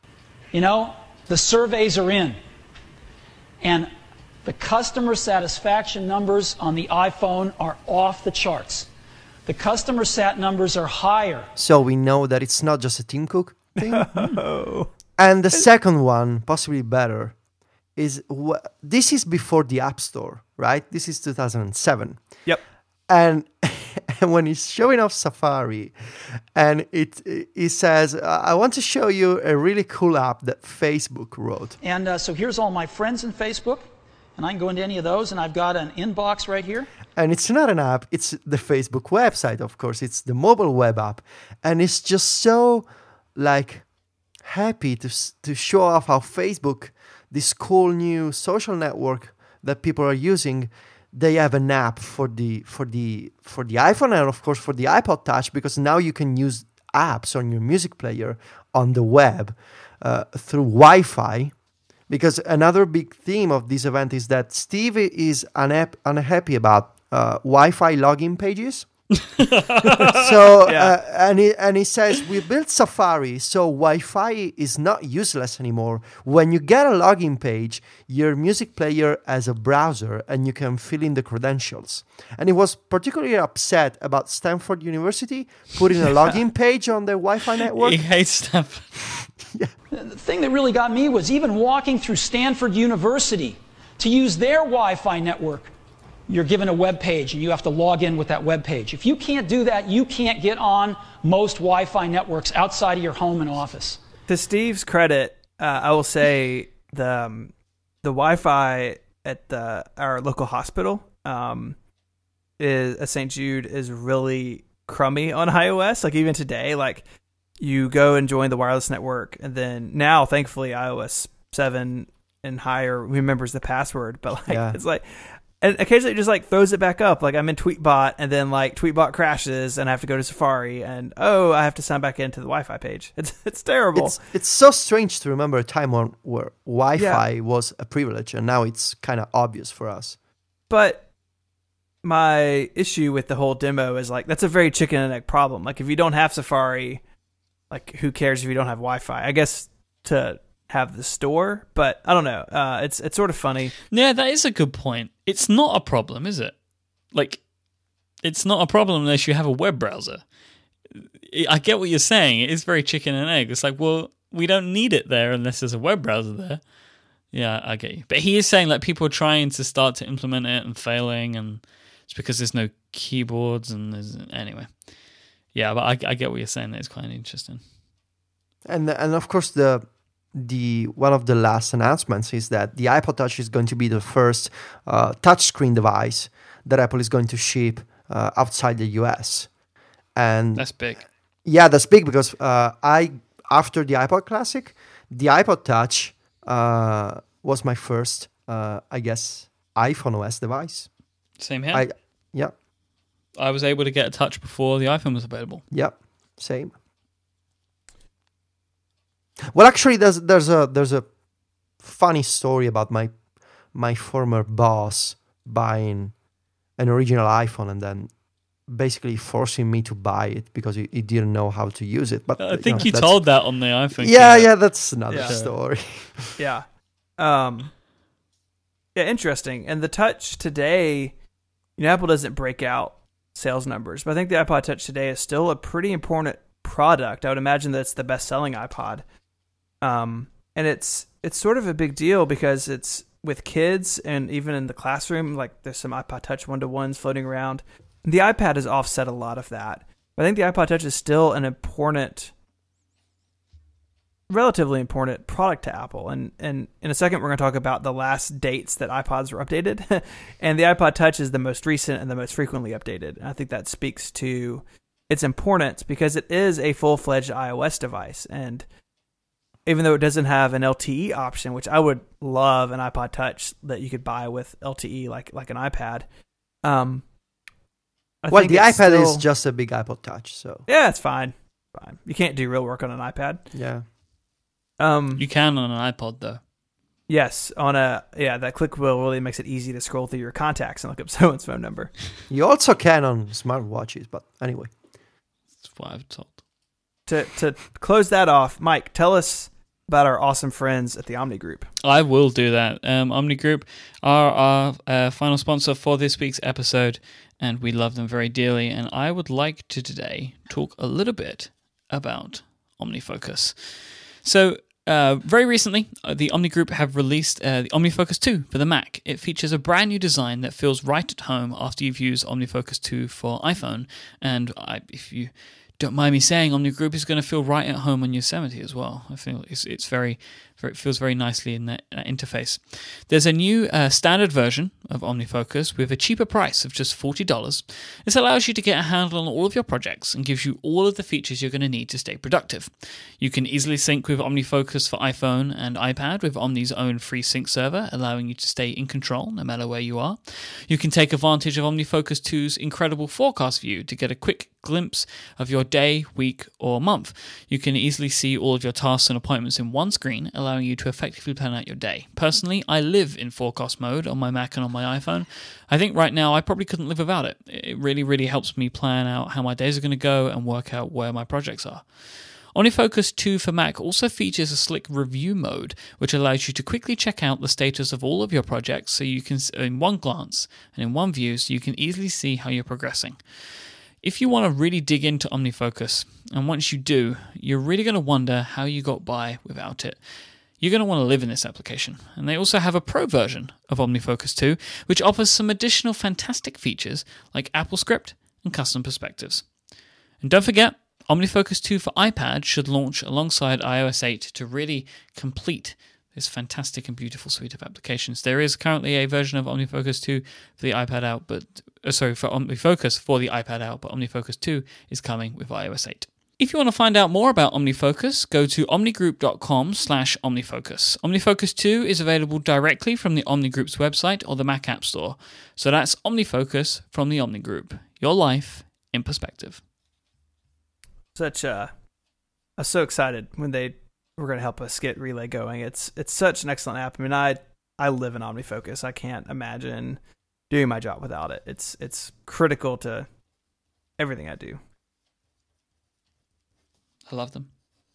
You know, the surveys are in. And the customer satisfaction numbers on the iPhone are off the charts. The customer sat numbers are higher. so we know that it's not just a Tim Cook thing. (laughs) and the second one, possibly better, is wh- this is before the App Store, right? This is 2007. Yep. and (laughs) and when he's showing off Safari, and it he says, "I want to show you a really cool app that Facebook wrote." And uh, so here's all my friends in Facebook. And I can go into any of those, and I've got an inbox right here. And it's not an app; it's the Facebook website, of course. It's the mobile web app, and it's just so like happy to to show off how Facebook, this cool new social network that people are using, they have an app for the for the for the iPhone and of course for the iPod Touch because now you can use apps on your music player on the web uh, through Wi-Fi. Because another big theme of this event is that Steve is unhap- unhappy about uh, Wi-Fi login pages. (laughs) so Yeah. uh, and he and he says we built Safari, so Wi-Fi is not useless anymore. When you get a login page, your music player has a browser, and you can fill in the credentials. And he was particularly upset about Stanford University putting a (laughs) login page on their Wi-Fi network. He hates stuff. (laughs) The thing that really got me was even walking through Stanford University to use their Wi Fi network. You're given a web page and you have to log in with that web page. If you can't do that, you can't get on most Wi Fi networks outside of your home and office. To Steve's credit, uh, I will say the um, the Wi-Fi at the our local hospital um, is at St. Jude is really crummy on iOS. Like even today, like you go and join the wireless network, and then now, thankfully, iOS seven and higher remembers the password. But like Yeah. it's like. And occasionally it just like throws it back up. Like I'm in Tweetbot and then like Tweetbot crashes and I have to go to Safari and oh I have to sign back into the Wi-Fi page. (laughs) It's it's terrible. It's it's so strange to remember a time when, where Wi-Fi was a privilege, and now it's kind of obvious for us. But my issue with the whole demo is like that's a very chicken and egg problem. Like if you don't have Safari, like who cares if you don't have Wi-Fi? I guess to have the store, but I don't know. Uh, it's it's sort of funny. Yeah, that is a good point. It's not a problem, is it? Like, it's not a problem unless you have a web browser. I- I get what you're saying. It is very chicken and egg. It's like, well, we don't need it there unless there's a web browser there. Yeah, I get you. But he is saying that people are trying to start to implement it and failing, and it's because there's no keyboards and there's anyway. Yeah, but I, I get what you're saying. That is quite interesting. And and of course the the one of the last announcements is that the iPod Touch is going to be the first uh, touchscreen device that Apple is going to ship uh, outside the US. And That's big. yeah, that's big because uh, I after the iPod Classic, the iPod Touch uh, was my first, uh, I guess, iPhone OS device. Same here. I yeah I was able to get a touch before the iPhone was available. yeah same. Well, actually, there's there's a there's a funny story about my my former boss buying an original iPhone and then basically forcing me to buy it because he, he didn't know how to use it. But I uh, think know, you told that on the iPhone. Yeah, keynote. yeah, that's another Yeah. story. (laughs) Yeah. Um. Yeah, interesting. And the Touch today, you know, Apple doesn't break out sales numbers, but I think the iPod Touch today is still a pretty important product. I would imagine that it's the best selling iPod. Um, and it's it's sort of a big deal because it's with kids and even in the classroom. Like there's some iPod Touch one to ones floating around. The iPad has offset a lot of that. I think the iPod Touch is still an important relatively important product to Apple. And and in a second, we're going to talk about the last dates that iPods were updated. (laughs) and the iPod Touch is the most recent and the most frequently updated. And I think that speaks to its importance because it is a full fledged iOS device. And even though it doesn't have an LTE option, which I would love an iPod Touch that you could buy with LTE like like an iPad. Um, I well, the iPad still, is just a big iPod Touch, so yeah, it's fine. Fine. You can't do real work on an iPad. Yeah. Um, you can on an iPod though. Yes, on a yeah, that click wheel really makes it easy to scroll through your contacts and look up (laughs) someone's phone number. You also can on smartwatches, but anyway. That's what I've told. To to close that off, Myke, tell us about our awesome friends at the Omni Group. I will do that. Um, Omni Group are our uh, final sponsor for this week's episode, and we love them very dearly. And I would like to today talk a little bit about OmniFocus. So, uh, very recently, uh, the Omni Group have released uh, the OmniFocus 2 for the Mac. It features a brand new design that feels right at home after you've used OmniFocus 2 for iPhone. And I, if you don't mind me saying, Omni Group is going to feel right at home on Yosemite as well. I feel it's, it's very it feels very nicely in that uh, interface. There's a new uh, standard version of OmniFocus with a cheaper price of just $40. This allows you to get a handle on all of your projects and gives you all of the features you're going to need to stay productive. You can easily sync with OmniFocus for iPhone and iPad with Omni's own free sync server, allowing you to stay in control no matter where you are. You can take advantage of OmniFocus 2's incredible forecast view to get a quick glimpse of your day, week, or month. You can easily see all of your tasks and appointments in one screen, allowing you to effectively plan out your day. Personally, I live in forecast mode on my Mac and on my iPhone. I think right now I probably couldn't live without it. It really, really helps me plan out how my days are going to go and work out where my projects are. OmniFocus 2 for Mac also features a slick review mode, which allows you to quickly check out the status of all of your projects so you can, in one glance and in one view, so you can easily see how you're progressing. If you want to really dig into OmniFocus, and once you do, you're really going to wonder how you got by without it you're going to want to live in this application. And they also have a pro version of OmniFocus 2, which offers some additional fantastic features like AppleScript and custom perspectives. And don't forget, OmniFocus 2 for iPad should launch alongside iOS 8 to really complete this fantastic and beautiful suite of applications. There is currently a version of OmniFocus 2 for the iPad out, but uh, sorry, for OmniFocus for the iPad out, but OmniFocus 2 is coming with iOS 8. If you want to find out more about OmniFocus, go to omnigroup.com slash omnifocus. OmniFocus 2 is available directly from the OmniGroup's website or the Mac App Store. So that's OmniFocus from the OmniGroup. Your life in perspective. Such uh I was so excited when they were going to help us get Relay going. It's it's such an excellent app. I mean, I I live in OmniFocus. I can't imagine doing my job without it. It's it's critical to everything I do. I love them.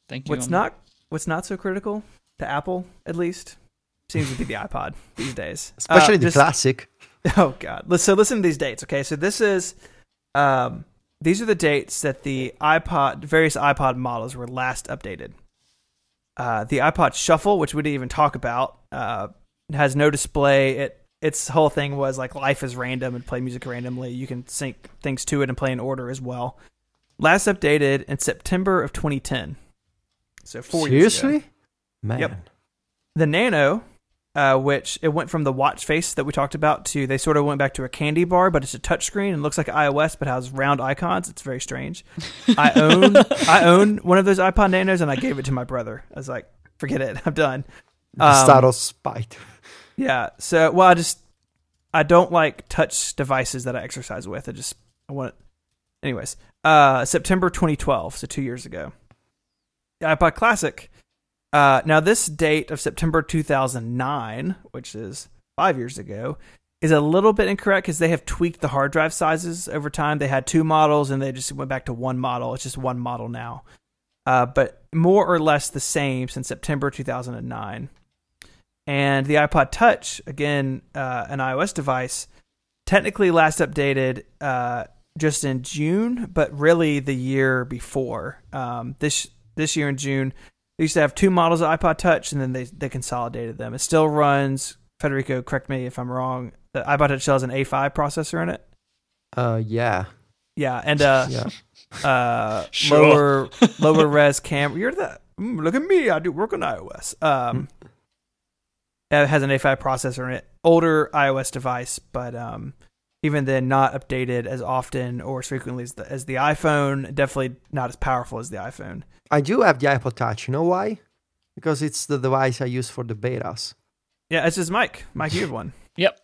Thank you. What's not what's not so critical to Apple, at least, seems to be the (laughs) iPod these days, especially uh, the just, classic. (laughs) Oh God! So listen to these dates. Okay, so this is, um, these are the dates that the iPod, various iPod models were last updated. Uh, the iPod Shuffle, which we didn't even talk about, uh, has no display. It its whole thing was like life is random and play music randomly. You can sync things to it and play in order as well. Last updated in September of 2010. So four Seriously? years ago. Man. Yep. The Nano, uh, which it went from the watch face that we talked about to they sort of went back to a candy bar, but it's a touchscreen and looks like iOS but has round icons. It's very strange. I (laughs) own I own one of those iPod Nanos and I gave it to my brother. I was like, forget it, I'm done. Um, Subtle spite. Yeah. So well, I just I don't like touch devices that I exercise with. I just I want. Anyways, uh, September 2012, so two years ago. iPod Classic. Uh, now, this date of September 2009, which is five years ago, is a little bit incorrect because they have tweaked the hard drive sizes over time. They had two models and they just went back to one model. It's just one model now. Uh, but more or less the same since September 2009. and the iPod Touch, again, uh, an iOS device, technically last updated uh, just in June, but really the year before. Um, this this year in June, they used to have two models of iPod Touch, and then they they consolidated them. It still runs. Federico, correct me if I'm wrong. The iPod Touch still has an A5 processor in it. Uh, yeah, Yeah, and uh, (laughs) yeah. uh, Sure. lower (laughs) lower res camera. You're the mm, look at me. I do work on iOS. Um, it has an A5 processor in it. Older iOS device, but um, even then, not updated as often or as frequently as the, as the iPhone. Definitely not as powerful as the iPhone. I do have the iPod Touch. You know why? Because it's the device I use for the betas. Yeah, it's just Myke. Myke, you have one. (laughs) Yep.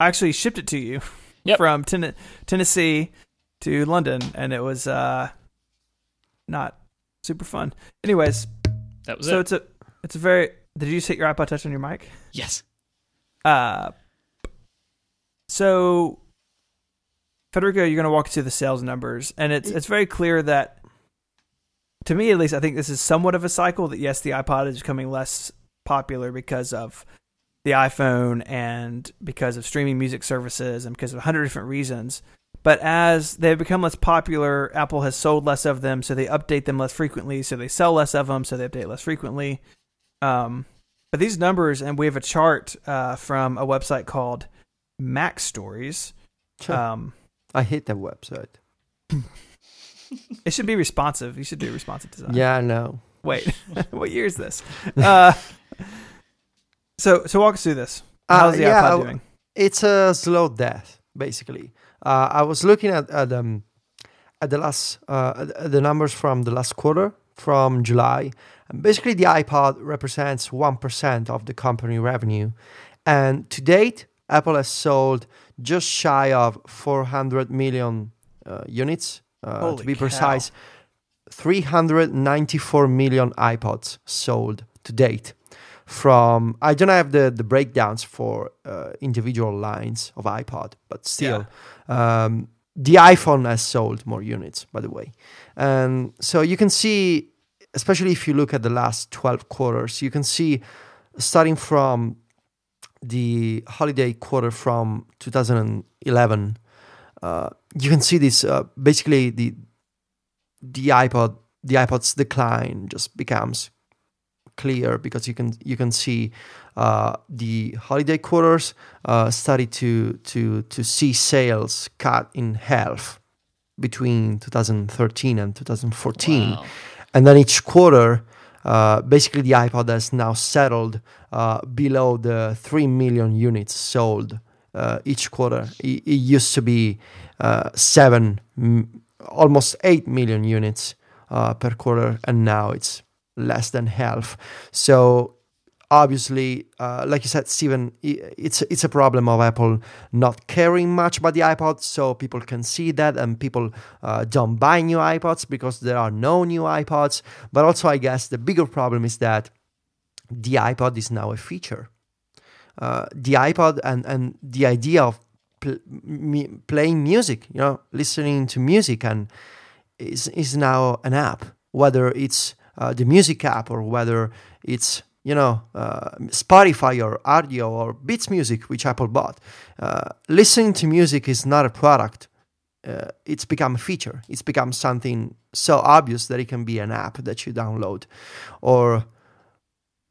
I actually shipped it to you Yep. from ten- Tennessee to London, and it was uh, not super fun. Anyways, That was it. so it. it's a it's a very. Did you set your iPod Touch on your mic? Yes. Uh, so Federico, you're going to walk us through the sales numbers, and it's it's very clear that, to me at least, I think this is somewhat of a cycle. That yes, the iPod is becoming less popular because of the iPhone and because of streaming music services and because of a hundred different reasons. But as they've become less popular, Apple has sold less of them, so they update them less frequently. So they sell less of them, so they update less frequently. Um, but these numbers, and we have a chart uh, from a website called MacStories. Um, I hate that website. (laughs) it should be responsive. You should do responsive design. Yeah, I know. Wait, (laughs) what year is this? (laughs) Uh, so, so walk us through this. How's Uh, the yeah, iPod doing? it's a slow death basically uh, i was looking at, at um at the last uh, at- the numbers from the last quarter from july and basically the ipod represents 1% of the company revenue and to date apple has sold just shy of 400 million uh, units uh, to be cow. precise 394 million ipods sold to date. From I don't have the the breakdowns for uh, individual lines of iPod, but still, um, the iPhone has sold more units, by the way, and so you can see, especially if you look at the last twelve quarters, you can see starting from the holiday quarter from 2011, uh, you can see this uh, basically the the iPod the iPod's decline just becomes clear because you can you can see uh, the holiday quarters uh, started to to to see sales cut in half between 2013 and 2014 Wow. and then each quarter uh, basically the ipod has now settled uh, below the 3 million units sold uh, each quarter. It, it used to be uh, 7 m- almost 8 million units uh, per quarter and now it's less than half. So obviously uh, like you said Stephen, it's it's a problem of apple not caring much about the ipod so people can see that and people uh, don't buy new ipods because there are no new ipods. But also i guess the bigger problem is that the ipod is now a feature. Uh, the ipod and, and the idea of pl- m- playing music you know listening to music and is, is now an app whether it's uh, the music app or whether it's you know uh, spotify or Rdio or beats music which apple bought uh, listening to music is not a product uh, it's become a feature it's become something so obvious that it can be an app that you download or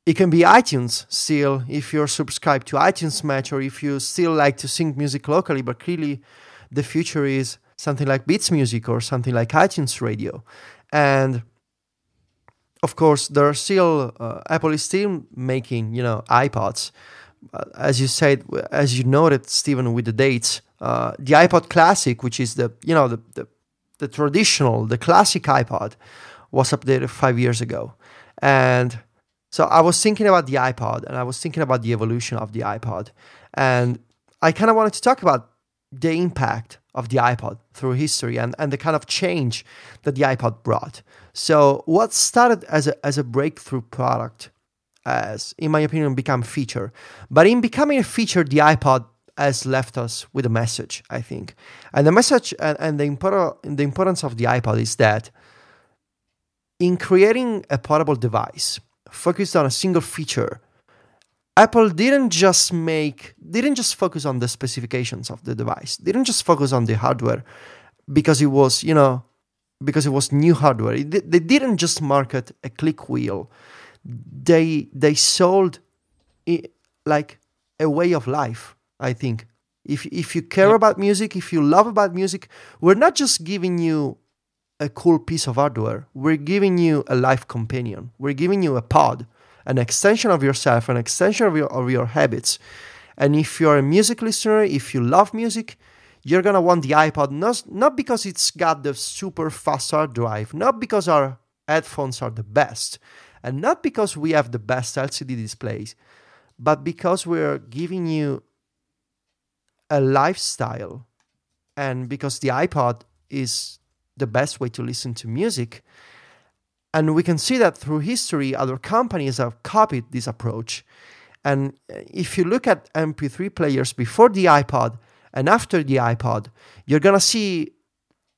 it can be iTunes still if you're subscribed to iTunes Match or if you still like to sync music locally, but clearly the future is something like Beats Music or something like iTunes Radio. And of course, there are still, uh, Apple is still making, you know, iPods. Uh, as you said, as you noted, Stephen, with the dates, uh, the iPod Classic, which is the, you know, the, the, the traditional, the classic iPod, was updated five years ago. And so I was thinking about the iPod and I was thinking about the evolution of the iPod. And I kind of wanted to talk about the impact of the iPod through history and, and the kind of change that the iPod brought. So what started as a, as a breakthrough product has, in my opinion, become feature. But in becoming a feature, the iPod has left us with a message, I think. And the message and, and the, import- the importance of the iPod is that in creating a portable device focused on a single feature, Apple didn't just make didn't just focus on the specifications of the device, didn't just focus on the hardware because it was, you know, because it was new hardware. It, they didn't just market a click wheel. They they sold it like a way of life, I think. If if you care about music, if you love about music, we're not just giving you a cool piece of hardware. We're giving you a life companion. We're giving you a pod an extension of yourself, an extension of your, of your habits. And if you're a music listener, if you love music, you're gonna want the iPod not, not because it's got the super fast hard drive, not because our headphones are the best, and not because we have the best LCD displays, but because we're giving you a lifestyle and because the iPod is the best way to listen to music and we can see that through history, other companies have copied this approach. And if you look at MP3 players before the iPod and after the iPod, you're going to see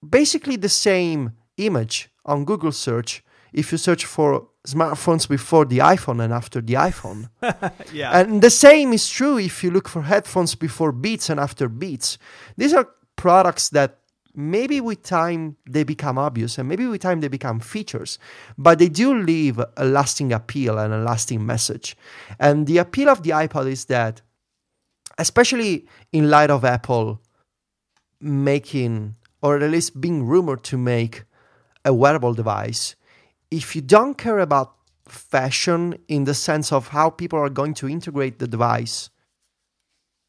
basically the same image on Google search if you search for smartphones before the iPhone and after the iPhone. (laughs) yeah. And the same is true if you look for headphones before Beats and after Beats. These are products that maybe with time they become obvious and maybe with time they become features but they do leave a lasting appeal and a lasting message and the appeal of the ipod is that especially in light of apple making or at least being rumored to make a wearable device if you don't care about fashion in the sense of how people are going to integrate the device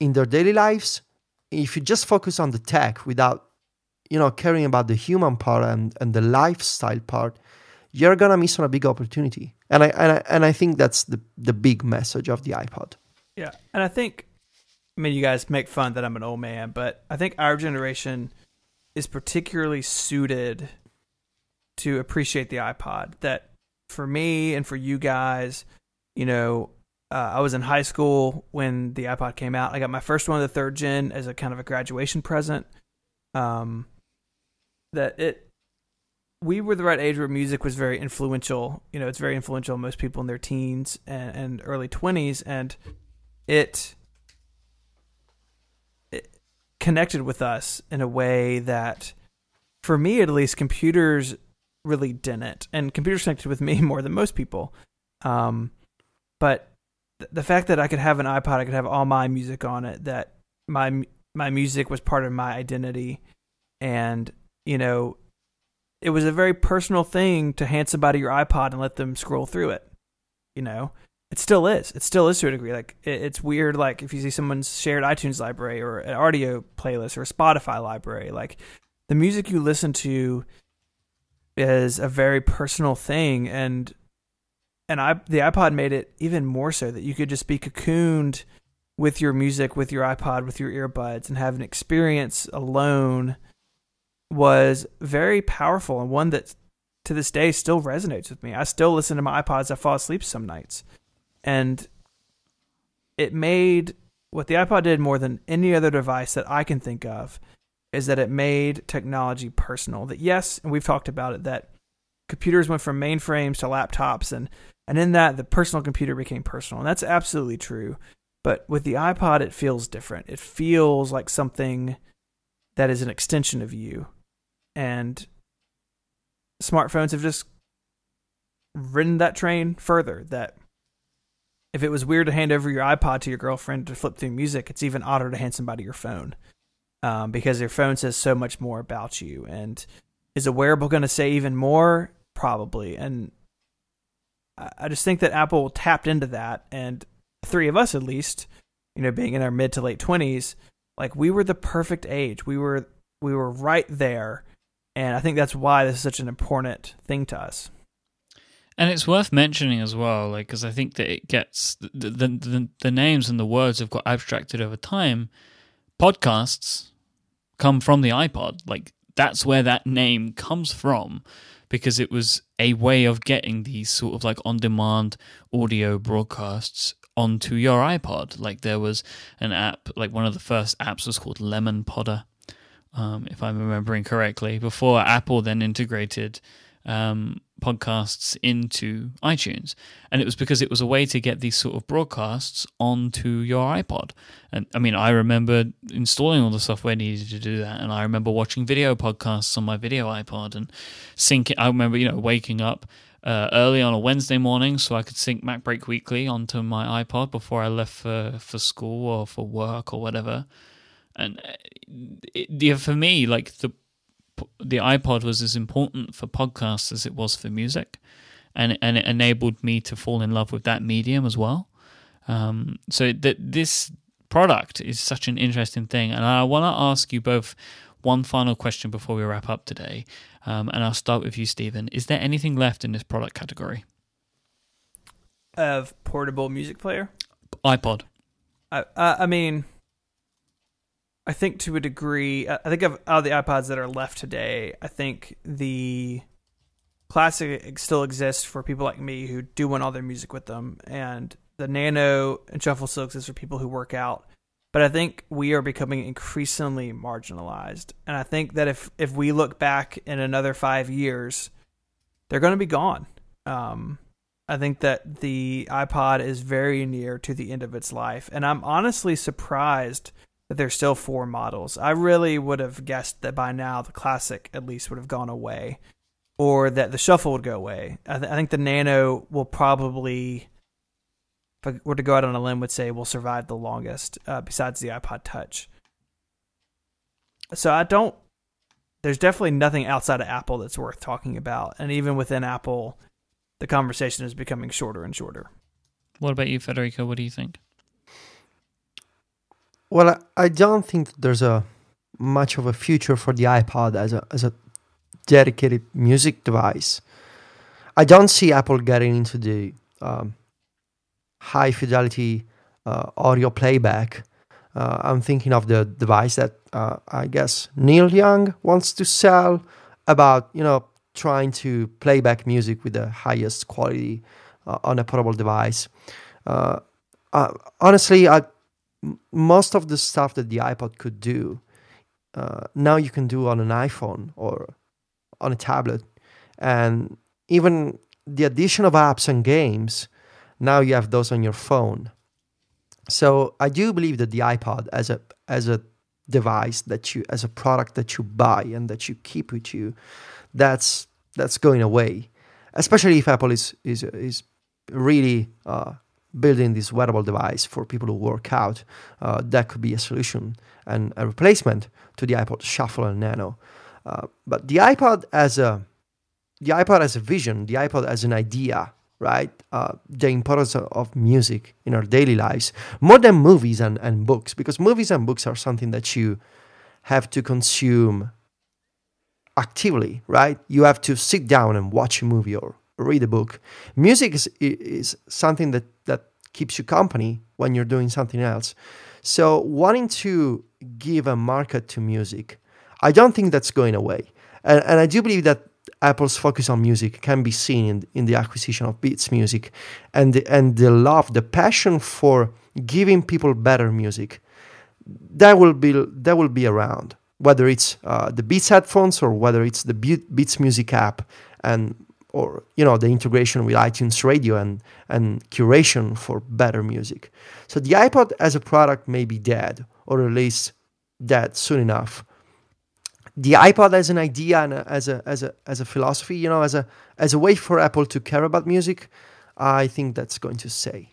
in their daily lives if you just focus on the tech without you know caring about the human part and, and the lifestyle part you're gonna miss on a big opportunity. And I, and I and I think that's the the big message of the iPod. Yeah. And I think I mean you guys make fun that I'm an old man but I think our generation is particularly suited to appreciate the iPod. That for me and for you guys you know uh, I was in high school when the iPod came out. I got my first one of the third gen as a kind of a graduation present. Um, that it we were the right age where music was very influential. You know, it's very influential most people in their teens and, and early twenties, and it connected with us in a way that, for me at least, computers really didn't. And computers connected with me (laughs) more than most people. Um, but th- the fact that I could have an iPod, I could have all my music on it, that my my music was part of my identity, and you know, it was a very personal thing to hand somebody your iPod and let them scroll through it. You know, it still is. It still is to a degree. Like it, it's weird. Like if you see someone's shared iTunes library or an Rdio playlist or a Spotify library, like the music you listen to is a very personal thing, and and I the iPod made it even more so that you could just be cocooned with your music, with your iPod, with your earbuds, and have an experience alone was very powerful and one that to this day still resonates with me. I still listen to my iPods I fall asleep some nights. And it made what the iPod did more than any other device that I can think of is that it made technology personal. That yes, and we've talked about it that computers went from mainframes to laptops and and in that the personal computer became personal. And that's absolutely true. But with the iPod it feels different. It feels like something that is an extension of you and smartphones have just ridden that train further that if it was weird to hand over your iPod to your girlfriend to flip through music, it's even odder to hand somebody your phone um, because your phone says so much more about you. And is a wearable going to say even more? Probably. And I just think that Apple tapped into that, and three of us at least, you know, being in our mid to late twenties, like we were the perfect age. We were we were right there and I think that's why this is such an important thing to us. And it's worth mentioning as well, like because I think that it gets the, the, the the names and the words have got abstracted over time. Podcasts come from the iPod, like that's where that name comes from, because it was a way of getting these sort of like on-demand audio broadcasts onto your iPod. Like there was an app, like one of the first apps was called Lemon Podder, um, if I'm remembering correctly, before Apple then integrated um, podcasts into iTunes. And it was because it was a way to get these sort of broadcasts onto your iPod. And I mean, I remember installing all the software needed to do that. And I remember watching video podcasts on my video iPod and syncing. I remember, you know, waking up uh, early on a Wednesday morning so I could sync MacBreak Weekly onto my iPod before I left for, for school or for work or whatever. And uh, it, yeah, for me, like the the iPod was as important for podcasts as it was for music, and and it enabled me to fall in love with that medium as well. Um, so that this product is such an interesting thing, and I want to ask you both one final question before we wrap up today, um, and I'll start with you, Stephen. Is there anything left in this product category of portable music player? iPod. I I mean, I think to a degree, I think of all the iPods that are left today, I think the classic still exists for people like me who do want all their music with them, and the Nano and Shuffle still exists for people who work out. But I think we are becoming increasingly marginalized, and I think that if if we look back in another five years, they're going to be gone. Um, I think that the iPod is very near to the end of its life, and I'm honestly surprised that there's still four models. I really would have guessed that by now the classic at least would have gone away, or that the shuffle would go away. I, th- I think the Nano will probably, if I were to go out on a limb, would say will survive the longest, uh, besides the iPod Touch. So I don't. There's definitely nothing outside of Apple that's worth talking about, and even within Apple, the conversation is becoming shorter and shorter. What about you, Federico? What do you think? Well, I, don't think there's a much of a future for the iPod as a as a dedicated music device. I don't see Apple getting into the um, high fidelity uh, audio playback. Uh, I'm thinking of the device that uh, I guess Neil Young wants to sell about you know trying to play back music with the highest quality on a portable device. Uh, uh, honestly, I most of the stuff that the iPod could do, uh, now you can do on an iPhone or on a tablet. And even the addition of apps and games, now you have those on your phone. So I do believe that the iPod as a as a device that you as a product that you buy and that you keep with you, that's that's going away. Especially if Apple is is is really uh, building this wearable device for people who work out, uh, that could be a solution and a replacement to the iPod Shuffle and Nano. Uh, but the iPod as a the iPod as a vision, the iPod as an idea, right? Uh, the importance of music in our daily lives, more than movies and, and books, because movies and books are something that you have to consume actively, right? You have to sit down and watch a movie or read a book. Music is, is something that, that keeps you company when you're doing something else. So, wanting to give a market to music, I don't think that's going away. And, and I do believe that Apple's focus on music can be seen in, in the acquisition of Beats Music and the, and the love, the passion for giving people better music. That will be that will be around, whether it's uh, the Beats headphones or whether it's the Beats Music app and or you know the integration with iTunes Radio and and curation for better music. So the iPod as a product may be dead or at least dead soon enough. The iPod as an idea and as a as a as a philosophy, you know, as a as a way for Apple to care about music, I think that's going to stay.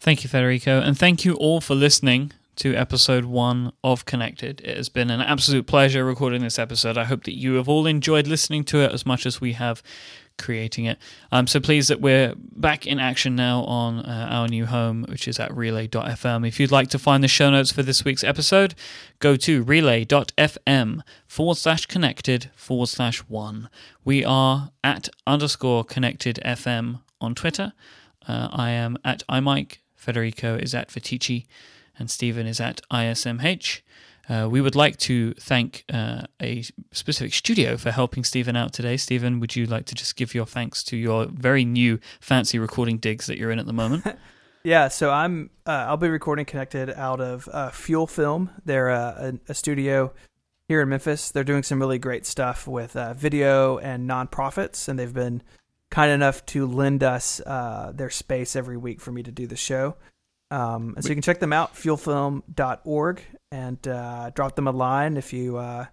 Thank you, Federico, and thank you all for listening to episode one of Connected. It has been an absolute pleasure recording this episode. I hope that you have all enjoyed listening to it as much as we have creating it. I'm so pleased that we're back in action now on uh, our new home, which is at relay.fm. If you'd like to find the show notes for this week's episode, go to relay.fm forward slash connected forward slash one. We are at underscore connected FM on Twitter. Uh, I am at iMyke. Federico is at Viticci and Stephen is at ISMH. Uh, we would like to thank uh, a specific studio for helping Stephen out today. Stephen, would you like to just give your thanks to your very new fancy recording digs that you're in at the moment? (laughs) yeah, so I'm uh, I'll be recording connected out of uh, Fuel Film. They're uh, a, a, studio here in Memphis. They're doing some really great stuff with uh, video and nonprofits, and they've been kind enough to lend us their space every week for me to do the show. Um, and so you can check them out, fuelfilm.org, and uh, drop them a line if you uh,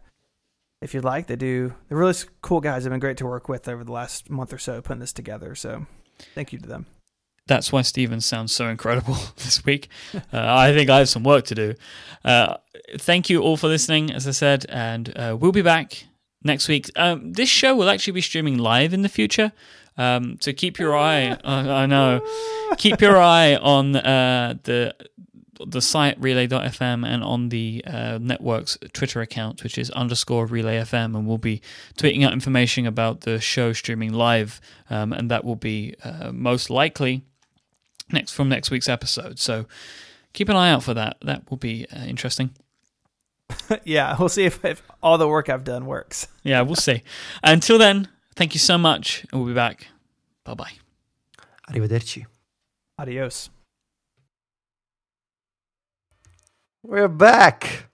if you'd like. They do. They're really cool guys. They've been great to work with over the last month or so putting this together. So thank you to them. That's why Stephen sounds so incredible (laughs) this week. Uh, I think I have some work to do. Uh, thank you all for listening, as I said, and uh, we'll be back next week. Um, this show will actually be streaming live in the future. Um, so keep your eye. I know. Keep your eye on uh, the the site relay.fm and on the uh, network's Twitter account, which is underscore relay.fm. And we'll be tweeting out information about the show streaming live, um, and that will be uh, most likely next from next week's episode. So keep an eye out for that. That will be uh, interesting. (laughs) yeah, we'll see if, if all the work I've done works. yeah, we'll see. Until then, thank you so much, and we'll be back. Bye bye. Arrivederci. Adios. We're back.